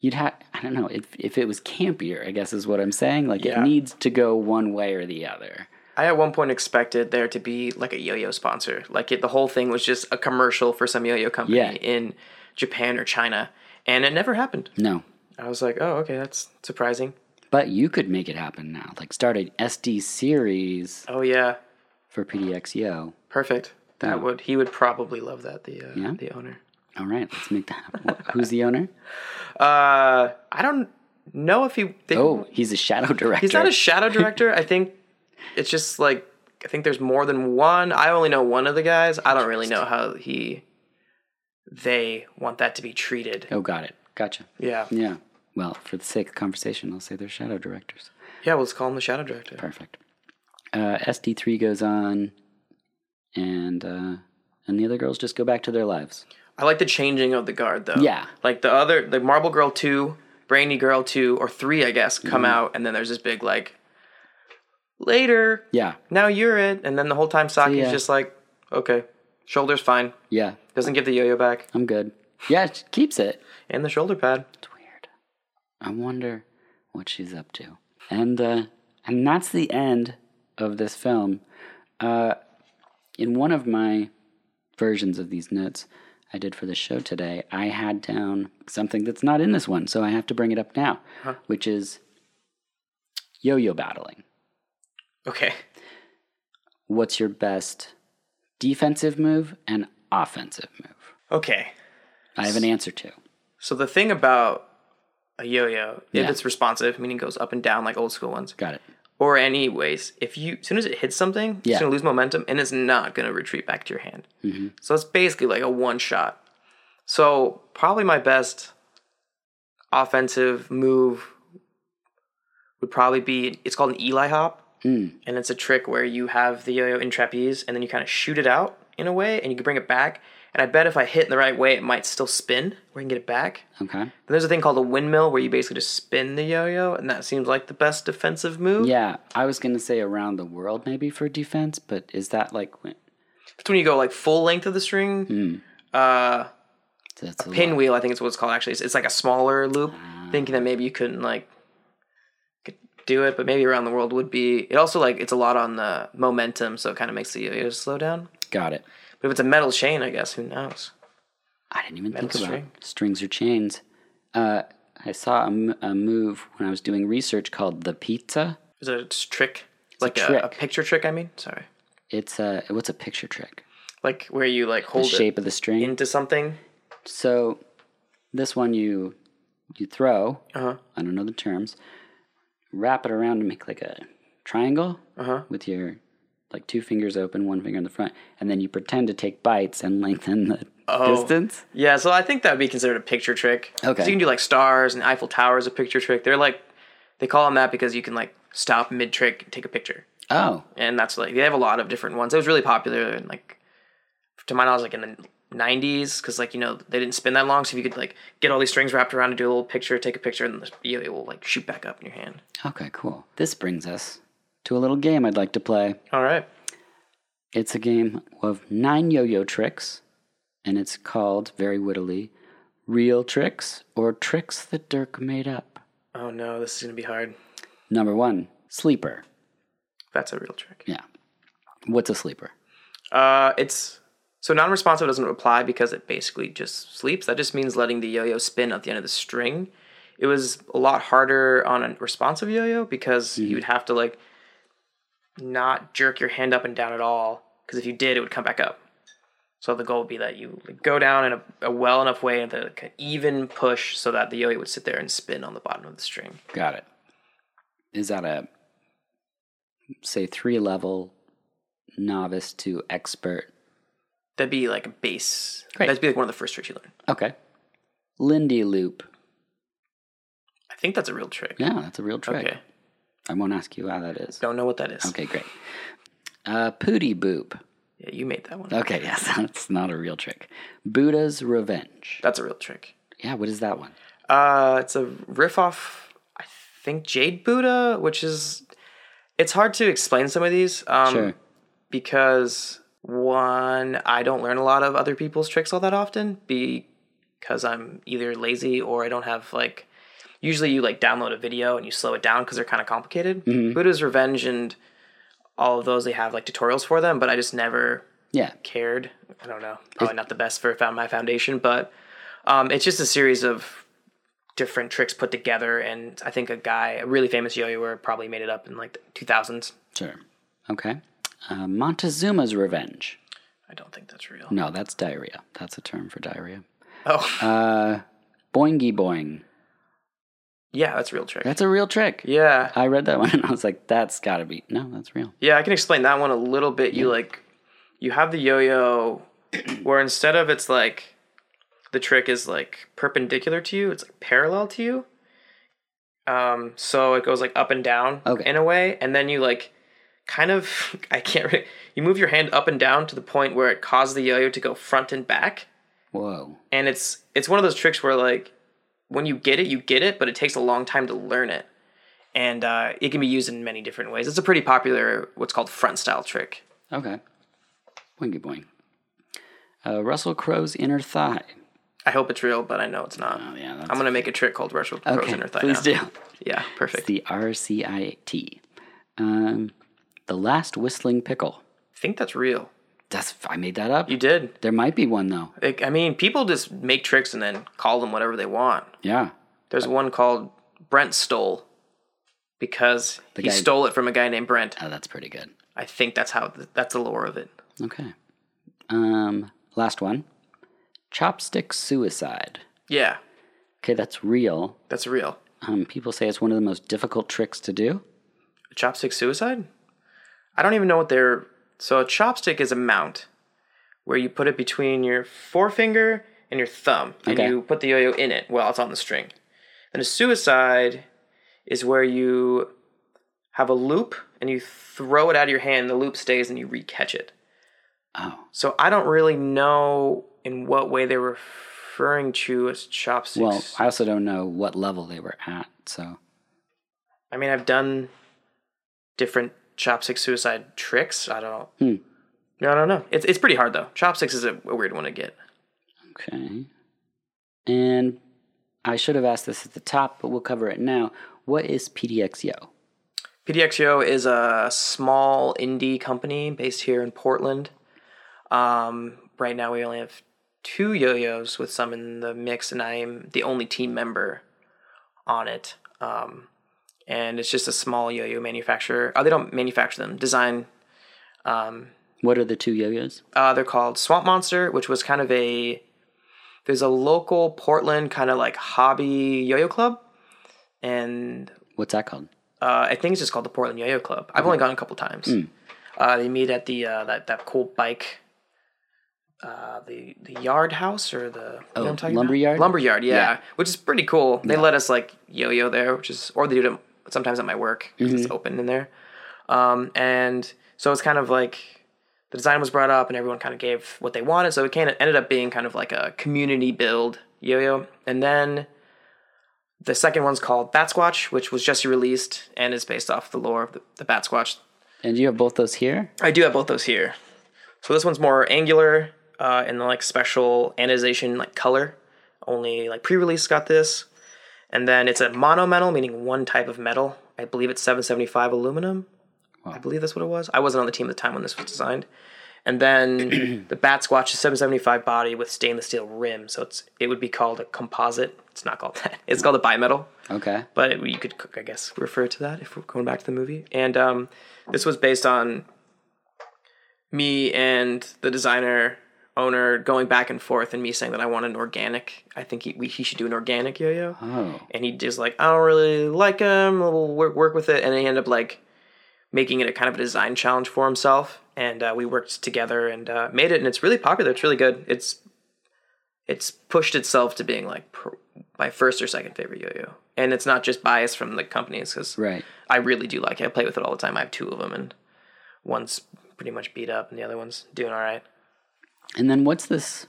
Speaker 1: You'd have I don't know if if it was campier, I guess is what I'm saying. Like
Speaker 2: Yeah.
Speaker 1: it needs to go one way or the other.
Speaker 2: I at one point expected there to be like a yo-yo sponsor. Like it, the whole thing was just a commercial for some yo-yo company
Speaker 1: Yeah.
Speaker 2: in Japan or China, and it never happened.
Speaker 1: No,
Speaker 2: I was like, oh, okay, that's surprising.
Speaker 1: But you could make it happen now. Like start an SD series
Speaker 2: Oh yeah,
Speaker 1: for PDXyo.
Speaker 2: perfect. That
Speaker 1: Yeah.
Speaker 2: would he would probably love that. The uh,
Speaker 1: Yeah?
Speaker 2: the owner.
Speaker 1: All right, let's make that. happen. Who's the owner? *laughs*
Speaker 2: Uh, I don't know if he. They,
Speaker 1: Oh, he's a shadow *laughs* director.
Speaker 2: he's not a shadow director. *laughs* I think it's just like I think there's more than one. I only know one of the guys. I don't really know how he. They want that to be treated.
Speaker 1: Oh, got it. Gotcha.
Speaker 2: Yeah.
Speaker 1: Yeah. Well, for the sake of conversation, I'll say they're shadow directors.
Speaker 2: Yeah, well, let's call them the shadow director.
Speaker 1: Perfect. Uh, SD3 goes on, and uh, and the other girls just go back to their lives.
Speaker 2: I like the changing of the guard though.
Speaker 1: Yeah.
Speaker 2: Like the other, the Marble Girl two, Brandy Girl two, or three, I guess, come
Speaker 1: Mm-hmm.
Speaker 2: out, and then there's this big like. Later,
Speaker 1: Yeah.
Speaker 2: now you're it, and then the whole time Saki's just like, okay, Shoulder's fine.
Speaker 1: Yeah,
Speaker 2: Doesn't give the yo-yo back.
Speaker 1: I'm good. Yeah, it keeps it.
Speaker 2: And the shoulder pad.
Speaker 1: It's weird. I wonder what she's up to. And uh, and that's the end of this film. Uh, in one of my versions of these notes I did for the show today, I had down something that's not in this one, so I have to bring it up now, which is yo-yo battling.
Speaker 2: Okay.
Speaker 1: What's your best defensive move and offensive move?
Speaker 2: Okay.
Speaker 1: I have an answer to.
Speaker 2: So the thing about a yo-yo, if
Speaker 1: Yeah.
Speaker 2: it's responsive, meaning it goes up and down like old school ones,
Speaker 1: Got it.
Speaker 2: or anyways, if you as soon as it hits something,
Speaker 1: Yeah.
Speaker 2: it's gonna lose momentum and it's not gonna retreat back to your hand.
Speaker 1: Mm-hmm.
Speaker 2: So it's basically like a one shot. So probably my best offensive move would probably be it's called an Eli hop,
Speaker 1: Mm.
Speaker 2: and it's a trick where you have the yo-yo in trapeze and then you kind of shoot it out in a way, and you can bring it back. And I bet if I hit in the right way, it might still spin where you can get it back.
Speaker 1: Okay.
Speaker 2: Then there's a thing called a windmill where you basically just spin the yo-yo, and that seems like the best defensive move.
Speaker 1: Yeah, I was gonna say around the world maybe for defense, but is that like when-
Speaker 2: It's when you go like full length of the string. Uh,
Speaker 1: that's a lot.
Speaker 2: pinwheel, I think it's what it's called. Actually, it's, it's like a smaller loop. Thinking that maybe you couldn't like do it, but maybe around the world would be. It also like it's a lot on the momentum, so it kind of makes the yo-yo slow down.
Speaker 1: Got it.
Speaker 2: But if it's a metal chain, I guess who knows?
Speaker 1: I didn't even
Speaker 2: Metal
Speaker 1: think about
Speaker 2: string.
Speaker 1: strings or chains. Uh, I saw a, m- a move when I was doing research called the pizza.
Speaker 2: Is it a trick? like a,
Speaker 1: trick.
Speaker 2: a picture trick? I mean, sorry,
Speaker 1: It's a what's a picture trick?
Speaker 2: like where you like hold
Speaker 1: The
Speaker 2: shape
Speaker 1: of the string.
Speaker 2: into something.
Speaker 1: so this one you you throw.
Speaker 2: Uh huh.
Speaker 1: I don't know the terms. Wrap it around to make like a triangle
Speaker 2: Uh-huh.
Speaker 1: with your like two fingers open, one finger in the front, and then you pretend to take bites and lengthen the
Speaker 2: Oh.
Speaker 1: distance.
Speaker 2: Yeah, so I think that would be considered a picture trick.
Speaker 1: Okay.
Speaker 2: you can do like stars and Eiffel Tower is a picture trick. They're like, they call them that because you can like stop mid trick and take a picture.
Speaker 1: Oh,
Speaker 2: And that's like, they have a lot of different ones. It was really popular and like, to my knowledge, like in the 90s, because like, you know, they didn't spin that long. So if you could like get all these strings wrapped around and do a little picture, take a picture, and the yo will like shoot back up in your hand.
Speaker 1: okay, cool. This brings us to a little game I'd like to play.
Speaker 2: All right.
Speaker 1: It's a game of nine yo yo tricks, and it's called, very wittily, Real Tricks or Tricks that Dirk Made Up.
Speaker 2: Oh no, this is going to be hard.
Speaker 1: Number one, sleeper.
Speaker 2: That's a real trick.
Speaker 1: Yeah. What's a sleeper?
Speaker 2: Uh, it's so non-responsive doesn't apply because it basically just sleeps. That just means letting the yo-yo spin at the end of the string. It was a lot harder on a responsive yo-yo because mm-hmm. you would have to like not jerk your hand up and down at all because if you did, it would come back up. So the goal would be that you like, go down in a, a well enough way and like an even push so that the yo-yo would sit there and spin on the bottom of the string.
Speaker 1: Got it. Is that a, say, three level novice to expert?
Speaker 2: That'd be like a base.
Speaker 1: Great.
Speaker 2: That'd be like one of the first tricks you learn.
Speaker 1: Okay. Lindy loop.
Speaker 2: I think that's a real trick.
Speaker 1: Yeah, that's a real trick.
Speaker 2: Okay.
Speaker 1: I won't ask you how that is.
Speaker 2: Don't know what that is.
Speaker 1: Okay, great. Uh, Pootie boop.
Speaker 2: Yeah, you made that one.
Speaker 1: Okay, *laughs* yes, that's not a real trick. Buddha's revenge.
Speaker 2: That's a real trick.
Speaker 1: Yeah, what is that one?
Speaker 2: Uh, it's a riff off, I think Jade Buddha, which is. It's hard to explain some of these. Um,
Speaker 1: Sure.
Speaker 2: Because one, I don't learn a lot of other people's tricks all that often because I'm either lazy or I don't have like. Usually, you like download a video and you slow it down because they're kind of complicated. Buddha's Revenge and all of those they have like tutorials for them, but I just never
Speaker 1: Yeah.
Speaker 2: cared. I don't know. Probably not the best for my foundation, but um, it's just a series of different tricks put together. And I think a guy, a really famous yo-yoer, probably made it up in like the 2000s.
Speaker 1: Sure. Okay. Uh, Montezuma's revenge.
Speaker 2: I don't think that's real.
Speaker 1: No, that's diarrhea. That's a term for diarrhea.
Speaker 2: Oh,
Speaker 1: Uh, boingy boing.
Speaker 2: yeah, that's a real trick.
Speaker 1: That's a real trick.
Speaker 2: yeah,
Speaker 1: I read that *laughs* one and I was like, that's gotta be. No, that's real.
Speaker 2: yeah. I can explain that one a little bit. You like, you have the yo-yo *clears throat* where instead of it's like the trick is like perpendicular to you, it's like parallel to you. Um, so it goes like up and down
Speaker 1: Okay.
Speaker 2: in a way, and then you like kind of *laughs* I can't re- you move your hand up and down to the point where it causes the yo-yo to go front and back,
Speaker 1: Whoa.
Speaker 2: and it's it's one of those tricks where like when you get it, you get it, but it takes a long time to learn it, and uh, it can be used in many different ways. It's a pretty popular what's called front style trick.
Speaker 1: Okay. Boingy boing. Uh, Russell Crowe's inner thigh.
Speaker 2: I hope it's real, but I know it's not.
Speaker 1: Oh, yeah,
Speaker 2: I'm gonna make a trick called Russell Crowe's
Speaker 1: Okay,
Speaker 2: inner thigh.
Speaker 1: please
Speaker 2: now.
Speaker 1: do.
Speaker 2: Yeah,
Speaker 1: It's
Speaker 2: perfect.
Speaker 1: the RCIT. Um, the last whistling pickle.
Speaker 2: I think that's real.
Speaker 1: That's I made that up.
Speaker 2: You did.
Speaker 1: There might be one though.
Speaker 2: Like, I mean, people just make tricks and then call them whatever they want.
Speaker 1: Yeah.
Speaker 2: There's one called Brent Stole because
Speaker 1: The
Speaker 2: he
Speaker 1: guy-
Speaker 2: stole it from a guy named Brent.
Speaker 1: Oh, that's pretty good.
Speaker 2: I think that's how that's the lore of it.
Speaker 1: Okay. Um, last one. Chopstick suicide.
Speaker 2: Yeah,
Speaker 1: Okay, that's real.
Speaker 2: that's real.
Speaker 1: Um, people say it's one of the most difficult tricks to do.
Speaker 2: Chopstick suicide? I don't even know what they're. So a chopstick is a mount where you put it between your forefinger and your thumb, and
Speaker 1: Okay.
Speaker 2: you put the yo-yo in it while it's on the string. And a suicide is where you have a loop and you throw it out of your hand. The loop stays, and you re-catch it.
Speaker 1: Oh,
Speaker 2: So I don't really know in what way they're referring to as chopsticks.
Speaker 1: well, I also don't know what level they were at. So
Speaker 2: I mean, I've done different chopstick suicide tricks. I don't.
Speaker 1: Hmm.
Speaker 2: I don't know. It's it's pretty hard though. Chopsticks is a, a weird one to get.
Speaker 1: okay. And I should have asked this at the top, but we'll cover it now. What is PDXYO?
Speaker 2: PDXO is a small indie company based here in Portland. Um, right now, we only have two yo-yos with some in the mix, and I am the only team member on it. Um, and it's just a small yo-yo manufacturer. Oh, they don't manufacture them. Design
Speaker 1: What are the two yo-yos?
Speaker 2: Uh, they're called Swamp Monster, which was kind of a there's a local Portland kind of like hobby yo-yo club, and
Speaker 1: What's that called?
Speaker 2: uh, I think it's just called the Portland Yo-Yo Club. I've only gone a couple times. Uh, they meet at the uh, that that cool bike, uh, the the Yard House or the
Speaker 1: Oh,
Speaker 2: what I'm talking
Speaker 1: Lumberyard?
Speaker 2: Lumberyard, yeah,
Speaker 1: Yeah.
Speaker 2: which is pretty cool. They let us like yo-yo there, which is or they do it sometimes at my work 'cause it's open in there, um, and so it's kind of like the design was brought up and everyone kind of gave what they wanted. So it kind of ended up being kind of like a community build yo-yo. And then the second one's called Bat Squatch, which was just released and is based off the lore of the, the Bat Squatch.
Speaker 1: And you have both those here?
Speaker 2: I do have both those here. So this one's more angular uh, and like special anodization, like color. Only like pre-release got this. And then it's a monometal, meaning one type of metal. I believe it's 775 aluminum. I believe that's what it was. I wasn't on the team at the time when this was designed. And then *clears throat* the Bat Squatch is 775 body with stainless steel rim, so it's it would be called a composite. It's not called that. It's called a bimetal,
Speaker 1: Okay.
Speaker 2: but it, you could I guess refer to that if we're going back to the movie. And um, this was based on me and the designer owner going back and forth, and me saying that I want an organic. I think he we, he should do an organic yo-yo
Speaker 1: Oh.
Speaker 2: and he just like I don't really like him. We'll work work with it, and he ended up like making it a kind of a design challenge for himself. And uh, we worked together and uh, made it, and it's really popular. It's really good. It's it's pushed itself to being like pr- my first or second favorite yo-yo, and it's not just bias from the companies because
Speaker 1: Right.
Speaker 2: I really do like it. I play with it all the time. I have two of them, and one's pretty much beat up, and the other one's doing all right.
Speaker 1: And then what's this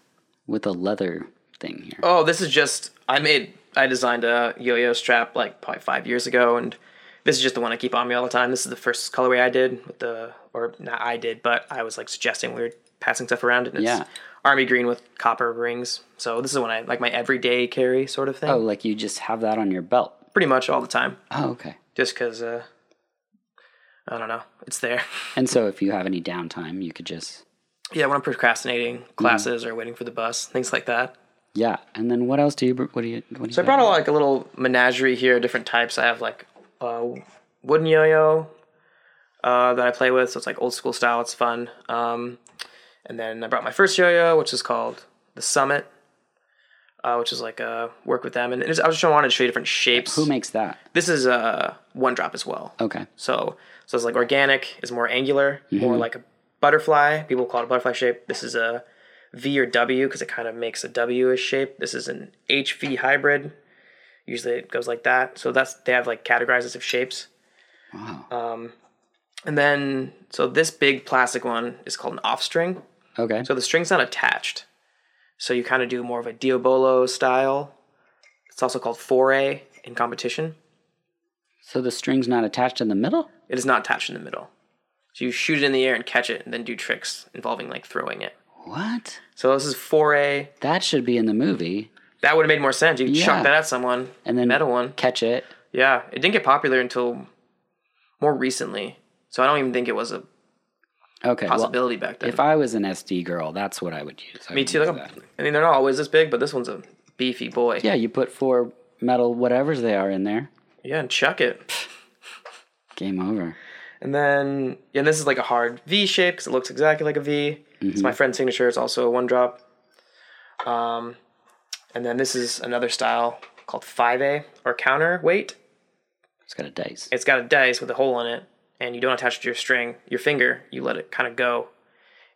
Speaker 1: with a leather thing here?
Speaker 2: Oh, this is just I made I designed a yo-yo strap like probably five years ago, and this is just the one I keep on me all the time. This is the first colorway I did with the, or not I did, but I was like suggesting we were passing stuff around, and it's
Speaker 1: Yeah.
Speaker 2: army green with copper rings. So this is the one I like my everyday carry sort of thing.
Speaker 1: Oh, like you just have that on your belt.
Speaker 2: Pretty much all the time,
Speaker 1: Oh, okay.
Speaker 2: just because uh, I don't know, it's there. *laughs*
Speaker 1: And so if you have any downtime, you could just
Speaker 2: yeah, when I'm procrastinating
Speaker 1: Mm-hmm.
Speaker 2: classes or waiting for the bus, things like that.
Speaker 1: yeah. And then what else do you what do you what do you
Speaker 2: So I brought a, like a little menagerie here, different types. I have like a wooden yo-yo uh, that I play with, so it's like old school style. It's fun. Um, and then I brought my first yo-yo, which is called the Summit, uh, which is like a work with them. And I was just wanted to show you different shapes.
Speaker 1: Who makes that?
Speaker 2: this is uh, one drop as well.
Speaker 1: Okay.
Speaker 2: So so it's like organic is more angular, more like a butterfly. People call it a butterfly shape. This is a V or W because it kind of makes a W-ish shape. This is an HV hybrid. Usually it goes like that. So that's they have like categorized of shapes.
Speaker 1: Wow.
Speaker 2: Um, and then so this big plastic one is called an off string.
Speaker 1: Okay.
Speaker 2: So the string's not attached. So you kind of do more of a Diabolo style. It's also called 4A in competition.
Speaker 1: So the string's not attached in the middle?
Speaker 2: It is not attached in the middle. So you shoot it in the air and catch it, and then do tricks involving like throwing it.
Speaker 1: What?
Speaker 2: So this is 4A.
Speaker 1: That should be in the movie.
Speaker 2: That would have made more sense. You
Speaker 1: Yeah.
Speaker 2: chuck that at someone.
Speaker 1: And then
Speaker 2: metal one.
Speaker 1: catch it.
Speaker 2: Yeah, it didn't get popular until more recently. So I don't even think it was a
Speaker 1: Okay. Well,
Speaker 2: possibility back then.
Speaker 1: if I was an SD girl, that's what I would use. I
Speaker 2: Me
Speaker 1: would
Speaker 2: too.
Speaker 1: use
Speaker 2: Like I mean, they're not always this big, but this one's a beefy boy.
Speaker 1: Yeah, you put four metal whatevers they are in there.
Speaker 2: Yeah, and chuck it.
Speaker 1: Game over.
Speaker 2: And then, yeah, this is like a hard V shape because it looks exactly like a V. It's my friend's signature. It's also a one drop. Um, and then this is another style called 5A or counterweight.
Speaker 1: It's got a dice.
Speaker 2: It's got a dice with a hole in it, and you don't attach it to your string, your finger. You let it kind of go.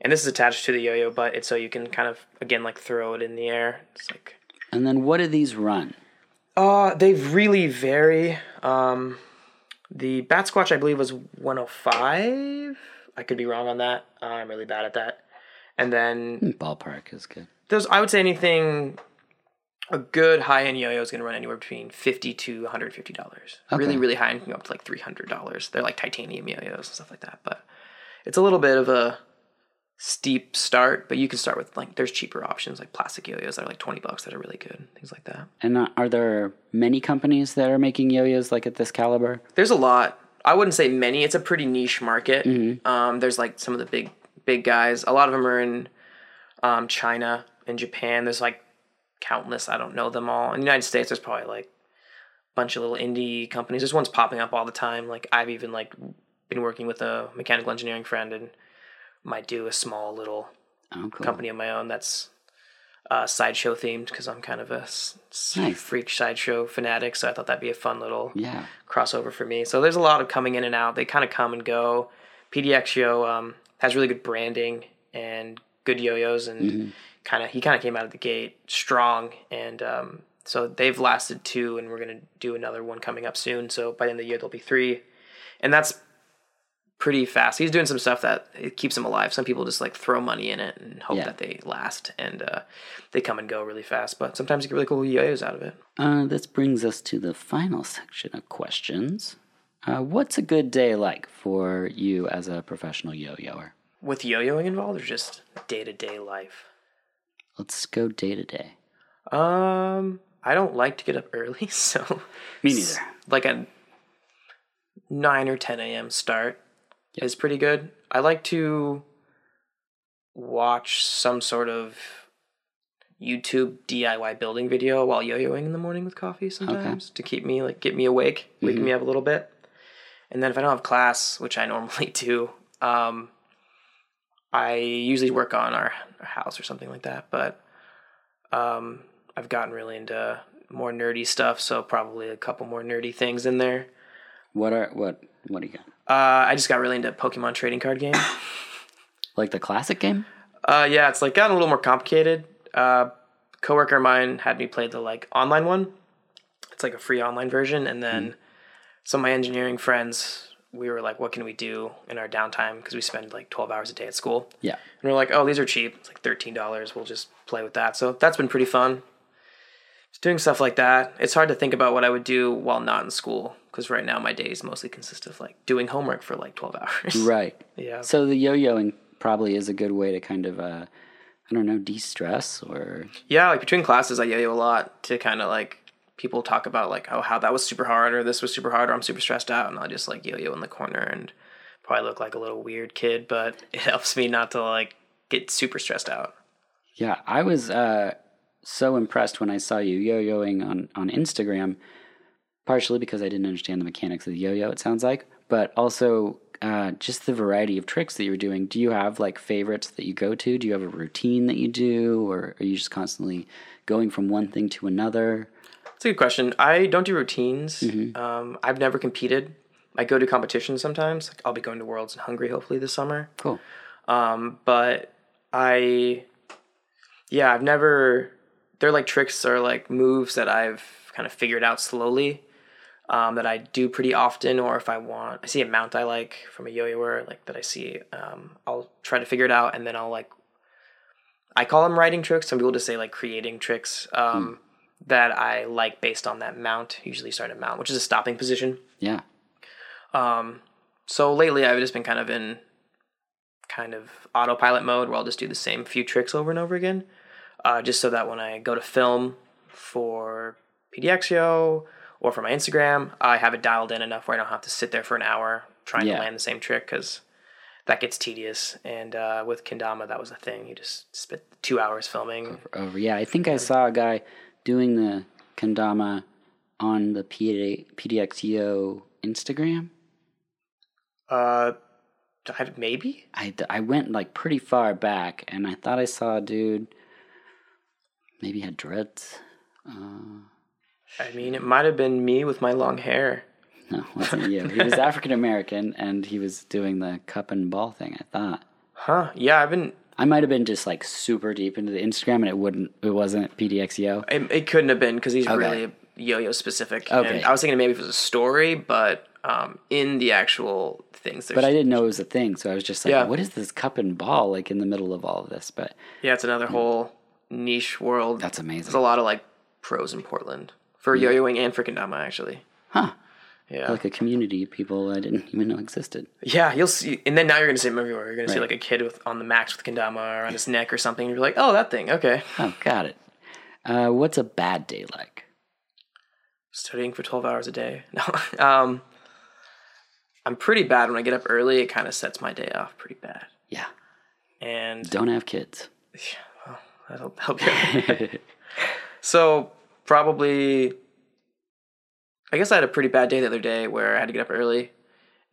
Speaker 2: And this is attached to the yo-yo, but it's so you can kind of again like throw it in the air. It's like
Speaker 1: And then what do these run?
Speaker 2: Uh, they really vary. Um, the bat squatch I believe was 105. I could be wrong on that. Uh, I'm really bad at that. And then
Speaker 1: Hmm, Ballpark is good.
Speaker 2: there's I would say anything a good high end yo-yo is going to run anywhere between 50 to 150 dollars. Really really high end can go up to like 300 dollars. They're like titanium yo-yos and stuff like that, but it's a little bit of a steep start, but you can start with like there's cheaper options like plastic yo-yos that are like 20 bucks that are really good, things like that.
Speaker 1: And uh, are there many companies that are making yo-yos like at this caliber?
Speaker 2: There's a lot. I wouldn't say many. It's a pretty niche market. Um, there's like some of the big big guys. A lot of them are in um, China and Japan. There's like countless. I don't know them all. In the United States, there's probably like a bunch of little indie companies. There's ones popping up all the time. Like I've even like been working with a mechanical engineering friend and might do a small little
Speaker 1: Oh, cool.
Speaker 2: company of my own that's uh, sideshow themed because I'm kind of a s-
Speaker 1: Nice.
Speaker 2: freak sideshow fanatic. So I thought that'd be a fun little
Speaker 1: Yeah.
Speaker 2: crossover for me. So there's a lot of coming in and out. They kind of come and go. PDX Yo um, has really good branding and good yo-yos, and kind of he kind of came out of the gate strong. And um, so they've lasted two, and we're gonna do another one coming up soon. So by the end of the year there'll be three, and that's pretty fast. He's doing some stuff that it keeps him alive. Some people just like throw money in it and hope
Speaker 1: Yeah.
Speaker 2: that they last, and uh, they come and go really fast. But sometimes you get really cool yo-yos out of it.
Speaker 1: Uh, this brings us to the final section of questions. Uh, what's a good day like for you as a professional yo-yoer?
Speaker 2: With yo-yoing involved, or just day-to-day life.
Speaker 1: Let's go day to day.
Speaker 2: Um, I don't like to get up early, *laughs* so
Speaker 1: Me neither.
Speaker 2: like a nine or ten a.m. start is pretty good. I like to watch some sort of YouTube DIY building video while yo-yoing in the morning with coffee sometimes to keep me like get me awake, wake me up a little bit. And then if I don't have class, which I *laughs* normally do, um, I usually work on our, our house or something like that. But um, I've gotten really into more nerdy stuff, so probably a couple more nerdy things in there.
Speaker 1: What are what what do you got?
Speaker 2: Uh, I just got really into Pokemon trading card game. *coughs*
Speaker 1: Like the classic game?
Speaker 2: Uh, yeah, it's like gotten a little more complicated. Uh, coworker of mine had me play the like online one. It's like a free online version, and then some of my engineering friends, we were like, "What can we do in our downtime?" Because we spend like twelve hours a day at school.
Speaker 1: Yeah.
Speaker 2: And we're like, oh, these are cheap. It's like thirteen dollars. We'll just play with that. So that's been pretty fun. Just doing stuff like that. It's hard to think about what I would do while not in school because right now my days mostly consist of like doing homework for like twelve *laughs* hours.
Speaker 1: Right.
Speaker 2: Yeah.
Speaker 1: So the yo-yoing probably is a good way to kind of uh I don't know, de-stress or
Speaker 2: Yeah, like between classes, I yo-yo a lot to kind of like people talk about like oh how that was super hard or this was super hard or I'm super stressed out and I'll just like yo-yo in the corner and probably look like a little weird kid, but *laughs* it helps me not to like get super stressed out.
Speaker 1: Yeah, I was uh, so impressed when I saw you yo-yoing on, on Instagram, partially because I didn't understand the mechanics of the yo-yo, it sounds like, but also uh, just the variety of tricks that you were doing. Do you have like favorites that you go to? Do you have a routine that you do, or are you just constantly going from one thing to another?
Speaker 2: It's a good question. I don't do routines. Um, I've never competed. I go to competitions sometimes. Like I'll be going to Worlds in Hungary hopefully this summer.
Speaker 1: Cool.
Speaker 2: Um, but I, yeah, I've never. They're like tricks or like moves that I've kind of figured out slowly. Um, that I do pretty often, or if I want, I see a mount I like from a yo-yoer, like that I see, um, I'll try to figure it out, and then I'll like, I call them writing tricks. Some people just say like creating tricks um, that I like based on that mount. Usually start a mount, which is a stopping position.
Speaker 1: Yeah.
Speaker 2: Um, so lately I've just been kind of in kind of autopilot mode where I'll just do the same few tricks over and over again, uh, just so that when I go to film for PDXYO or for my Instagram, I have it dialed in enough where I don't have to sit there for an hour trying
Speaker 1: Yeah.
Speaker 2: to land the same trick because that gets tedious. And uh, with Kendama, that was a thing. You just spent two hours filming.
Speaker 1: Over. Yeah, I think I saw a guy doing the kendama on the PD, PDXYO Instagram.
Speaker 2: Uh, I- maybe
Speaker 1: I, I went like pretty far back and I thought I saw a dude maybe had dreads. Uh,
Speaker 2: I mean, it might have been me with my long hair.
Speaker 1: no, it wasn't you. He was *laughs* African American and he was doing the cup and ball thing, I thought.
Speaker 2: Huh? Yeah, I've been.
Speaker 1: I might have been just like super deep into the Instagram and it wouldn't it wasn't PDXYO.
Speaker 2: It, it couldn't have been because he's
Speaker 1: Okay.
Speaker 2: really yo-yo specific.
Speaker 1: Okay.
Speaker 2: And I was thinking maybe it was a story, but um, in the actual things,
Speaker 1: But I didn't know it was a thing, so I was just like,
Speaker 2: Yeah.
Speaker 1: what is this cup and ball like in the middle of all of this? But
Speaker 2: yeah, it's another whole niche world.
Speaker 1: That's amazing.
Speaker 2: There's a lot of like pros in Portland for yo-yoing and for kendama actually.
Speaker 1: Huh.
Speaker 2: Yeah,
Speaker 1: Like a community of people I didn't even know existed.
Speaker 2: yeah, you'll see, and then now you're gonna see them everywhere. You're gonna see like a kid with on the max with kendama around his neck or something. And you're like, oh, that thing. Okay,
Speaker 1: Oh, got it. Uh, what's a bad day like?
Speaker 2: studying for 12 hours a day. *laughs* No, um, I'm pretty bad when I get up early. It kind of sets my day off pretty bad,
Speaker 1: Yeah.
Speaker 2: and
Speaker 1: Don't have kids. *sighs* Yeah.
Speaker 2: That'll help you. *laughs* so probably, I guess I had a pretty bad day the other day where I had to get up early,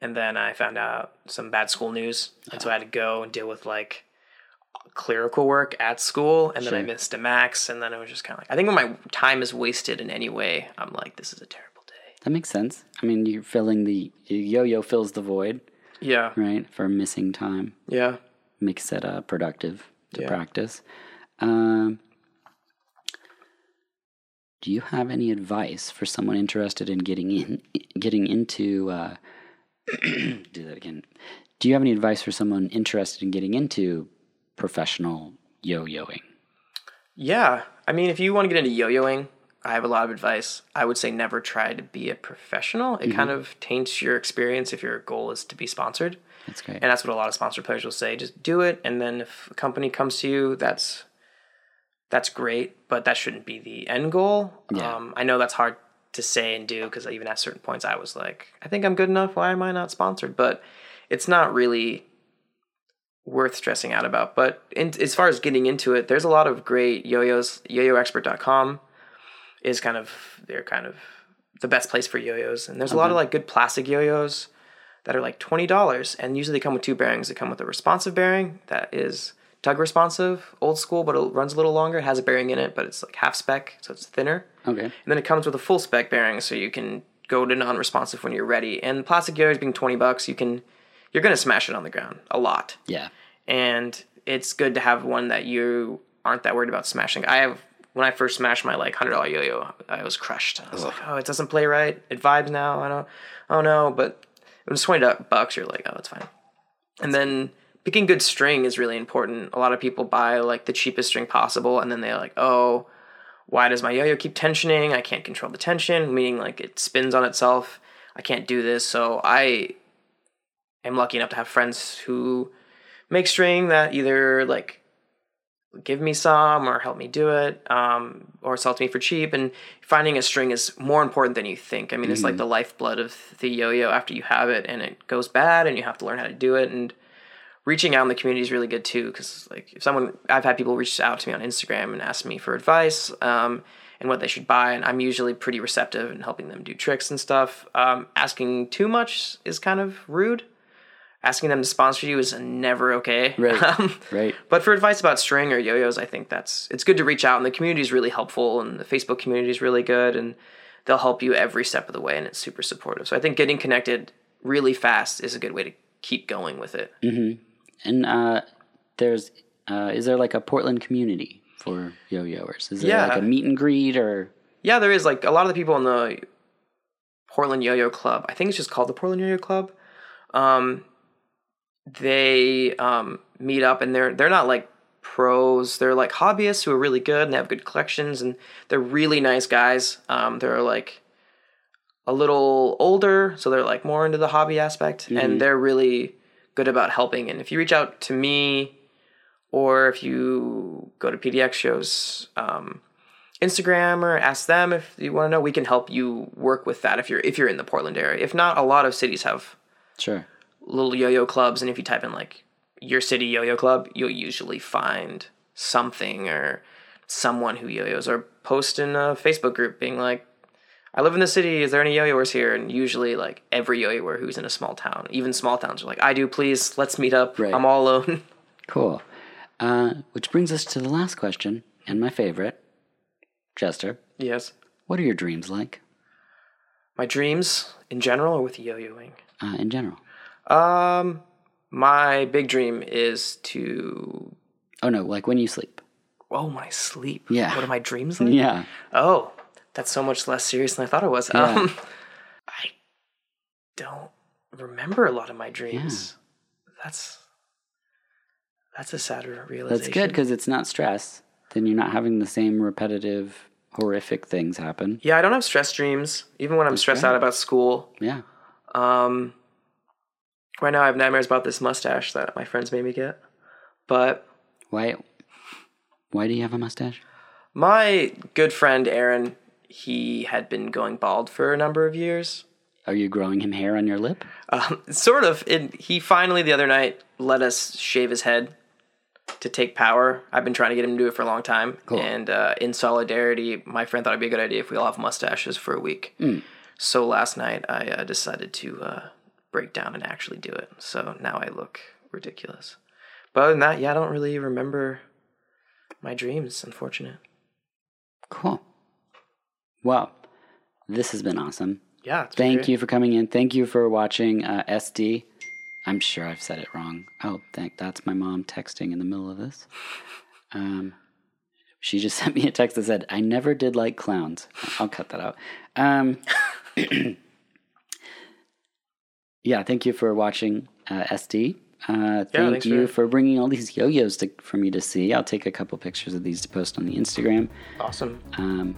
Speaker 2: and then I found out some bad school news, and so I had to go and deal with like clerical work at school, and then I missed a max, and then it was just kind of like I think when my time is wasted in any way, I'm like, this is a terrible day.
Speaker 1: That makes sense. I mean, you're filling the yo-yo fills the void,
Speaker 2: Yeah,
Speaker 1: right? For missing time,
Speaker 2: yeah.
Speaker 1: makes it uh, productive to
Speaker 2: Yeah.
Speaker 1: practice. Um, do you have any advice for someone interested in getting in, getting into? Uh, *clears throat* do that again. Do you have any advice for someone interested in getting into professional yo-yoing?
Speaker 2: Yeah, I mean, if you want to get into yo-yoing, I have a lot of advice. I would say never try to be a professional. It kind of taints your experience if your goal is to be sponsored,
Speaker 1: That's great.
Speaker 2: and that's what a lot of sponsored players will say. Just do it, and then if a company comes to you, that's that's great, but that shouldn't be the end goal.
Speaker 1: Yeah.
Speaker 2: Um, I know that's hard to say and do because even at certain points, I was like, I think I'm good enough. Why am I not sponsored? But it's not really worth stressing out about. But in, as far as getting into it, there's a lot of great yo-yos. YoYoExpert.com is kind of they're kind of the best place for yo-yos, and there's a lot of like good plastic yo-yos that are like twenty dollars, and usually they come with two bearings. They come with a responsive bearing that is tug responsive, old school, but it runs a little longer. It has a bearing in it, but it's like half spec, so it's thinner.
Speaker 1: okay.
Speaker 2: And then it comes with a full spec bearing, so you can go to non-responsive when you're ready. And plastic yo-yos being twenty bucks, you can you're gonna smash it on the ground a lot
Speaker 1: Yeah.
Speaker 2: and it's good to have one that you aren't that worried about smashing. I have when I first smashed my like hundred dollar yo-yo, I was crushed. I was like, oh, it doesn't play right. It vibes now. I don't, oh no, but it was twenty bucks. You're like, oh, it's fine. And then picking good string is really important. A lot of people buy like the cheapest string possible, and then they're like, oh, why does my yo-yo keep tensioning? I can't control the tension, meaning like it spins on itself. I can't do this. So I am lucky enough to have friends who make string that either like give me some or help me do it um, or sell to me for cheap and finding a string is more important than you think i mean it's like the lifeblood of the yo-yo after you have it and it goes bad and you have to learn how to do it and reaching out in the community is really good too because like if someone i've had people reach out to me on instagram and ask me for advice um, and what they should buy and i'm usually pretty receptive in helping them do tricks and stuff um, asking too much is kind of rude asking them to sponsor you is never okay
Speaker 1: Right. *laughs*
Speaker 2: Um,
Speaker 1: Right.
Speaker 2: but for advice about string or yo-yos, I think that's it's good to reach out, and the community is really helpful, and the Facebook community is really good, and they'll help you every step of the way, and it's super supportive. So I think getting connected really fast is a good way to keep going with it.
Speaker 1: And uh, there's uh, is there like a Portland community for yo-yoers? Is there
Speaker 2: Yeah.
Speaker 1: like a meet and greet or
Speaker 2: Yeah, there is like a lot of the people in the Portland Yo-Yo Club. I think it's just called the Portland Yo-Yo Club. Um, they um, meet up, and they're they're not like pros. They're like hobbyists who are really good and have good collections, and they're really nice guys. Um, they're like a little older, so they're like more into the hobby aspect, and they're really good about helping. And if you reach out to me, or if you go to PDXYO's um, Instagram or ask them if you want to know, we can help you work with that if you're if you're in the Portland area. If not, a lot of cities have
Speaker 1: Sure.
Speaker 2: little yo-yo clubs, and if you type in like your city yo-yo club, you'll usually find something or someone who yo-yos or post in a Facebook group being like, "I live in the city. Is there any yo-yoers here?" And usually, like every yo-yoer who's in a small town, even small towns, are like, "I do. Please, let's meet up.
Speaker 1: Right.
Speaker 2: I'm all alone." *laughs*
Speaker 1: Cool. Uh, which brings us to the last question and my favorite. Chester.
Speaker 2: yes,
Speaker 1: what are your dreams like
Speaker 2: my dreams in general, or with yo-yoing.
Speaker 1: uh, in general?
Speaker 2: Um, my big dream is to
Speaker 1: Oh no, like when you sleep.
Speaker 2: oh my sleep.
Speaker 1: Yeah.
Speaker 2: What are my dreams *laughs* like?
Speaker 1: Yeah.
Speaker 2: Oh, that's so much less serious than I thought it was.
Speaker 1: Yeah.
Speaker 2: Um, I don't remember a lot of my dreams. Yeah. That's that's a sad realization.
Speaker 1: That's good because it's not stress. Then you're not having the same repetitive, horrific things happen.
Speaker 2: yeah, I don't have stress dreams, even when I'm stressed
Speaker 1: great.
Speaker 2: out about school.
Speaker 1: Yeah.
Speaker 2: Um, right now, I have nightmares about this mustache that my friends made me get. But
Speaker 1: Why? Why do you have a mustache?
Speaker 2: my good friend Aaron, he had been going bald for a number of years.
Speaker 1: Are you growing him hair on your lip?
Speaker 2: Um, sort of. It, he finally the other night let us shave his head to take power. I've been trying to get him to do it for a long time,
Speaker 1: Cool.
Speaker 2: and uh, in solidarity, my friend thought it'd be a good idea if we all have mustaches for a week. So last night, I uh, decided to uh, break down and actually do it. So now I look ridiculous. But other than that, yeah, I don't really remember my dreams. Unfortunate.
Speaker 1: Cool. Well, this has been awesome.
Speaker 2: Yeah.
Speaker 1: Thank
Speaker 2: great.
Speaker 1: you for coming in. Thank you for watching uh, SD. I'm sure I've said it wrong. Oh, thank that's my mom texting in the middle of this. Um, she just *laughs* sent me a text that said, "I never did like clowns." I'll cut that out. Um, *coughs* yeah, thank you for watching uh, SD. Uh, thank
Speaker 2: thanks
Speaker 1: you
Speaker 2: for-
Speaker 1: for bringing all these yo-yos to, for me to see. I'll take a couple pictures of these to post on the Instagram.
Speaker 2: Awesome.
Speaker 1: Um,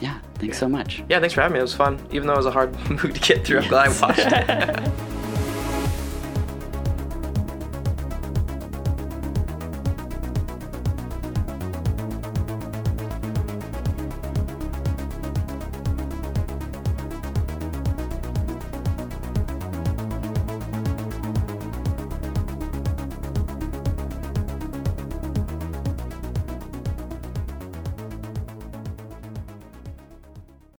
Speaker 1: yeah, thanks so much.
Speaker 2: Yeah, thanks for having me. It was fun. Even though it was a hard *laughs* movie to get through, I'm glad I watched it. *laughs*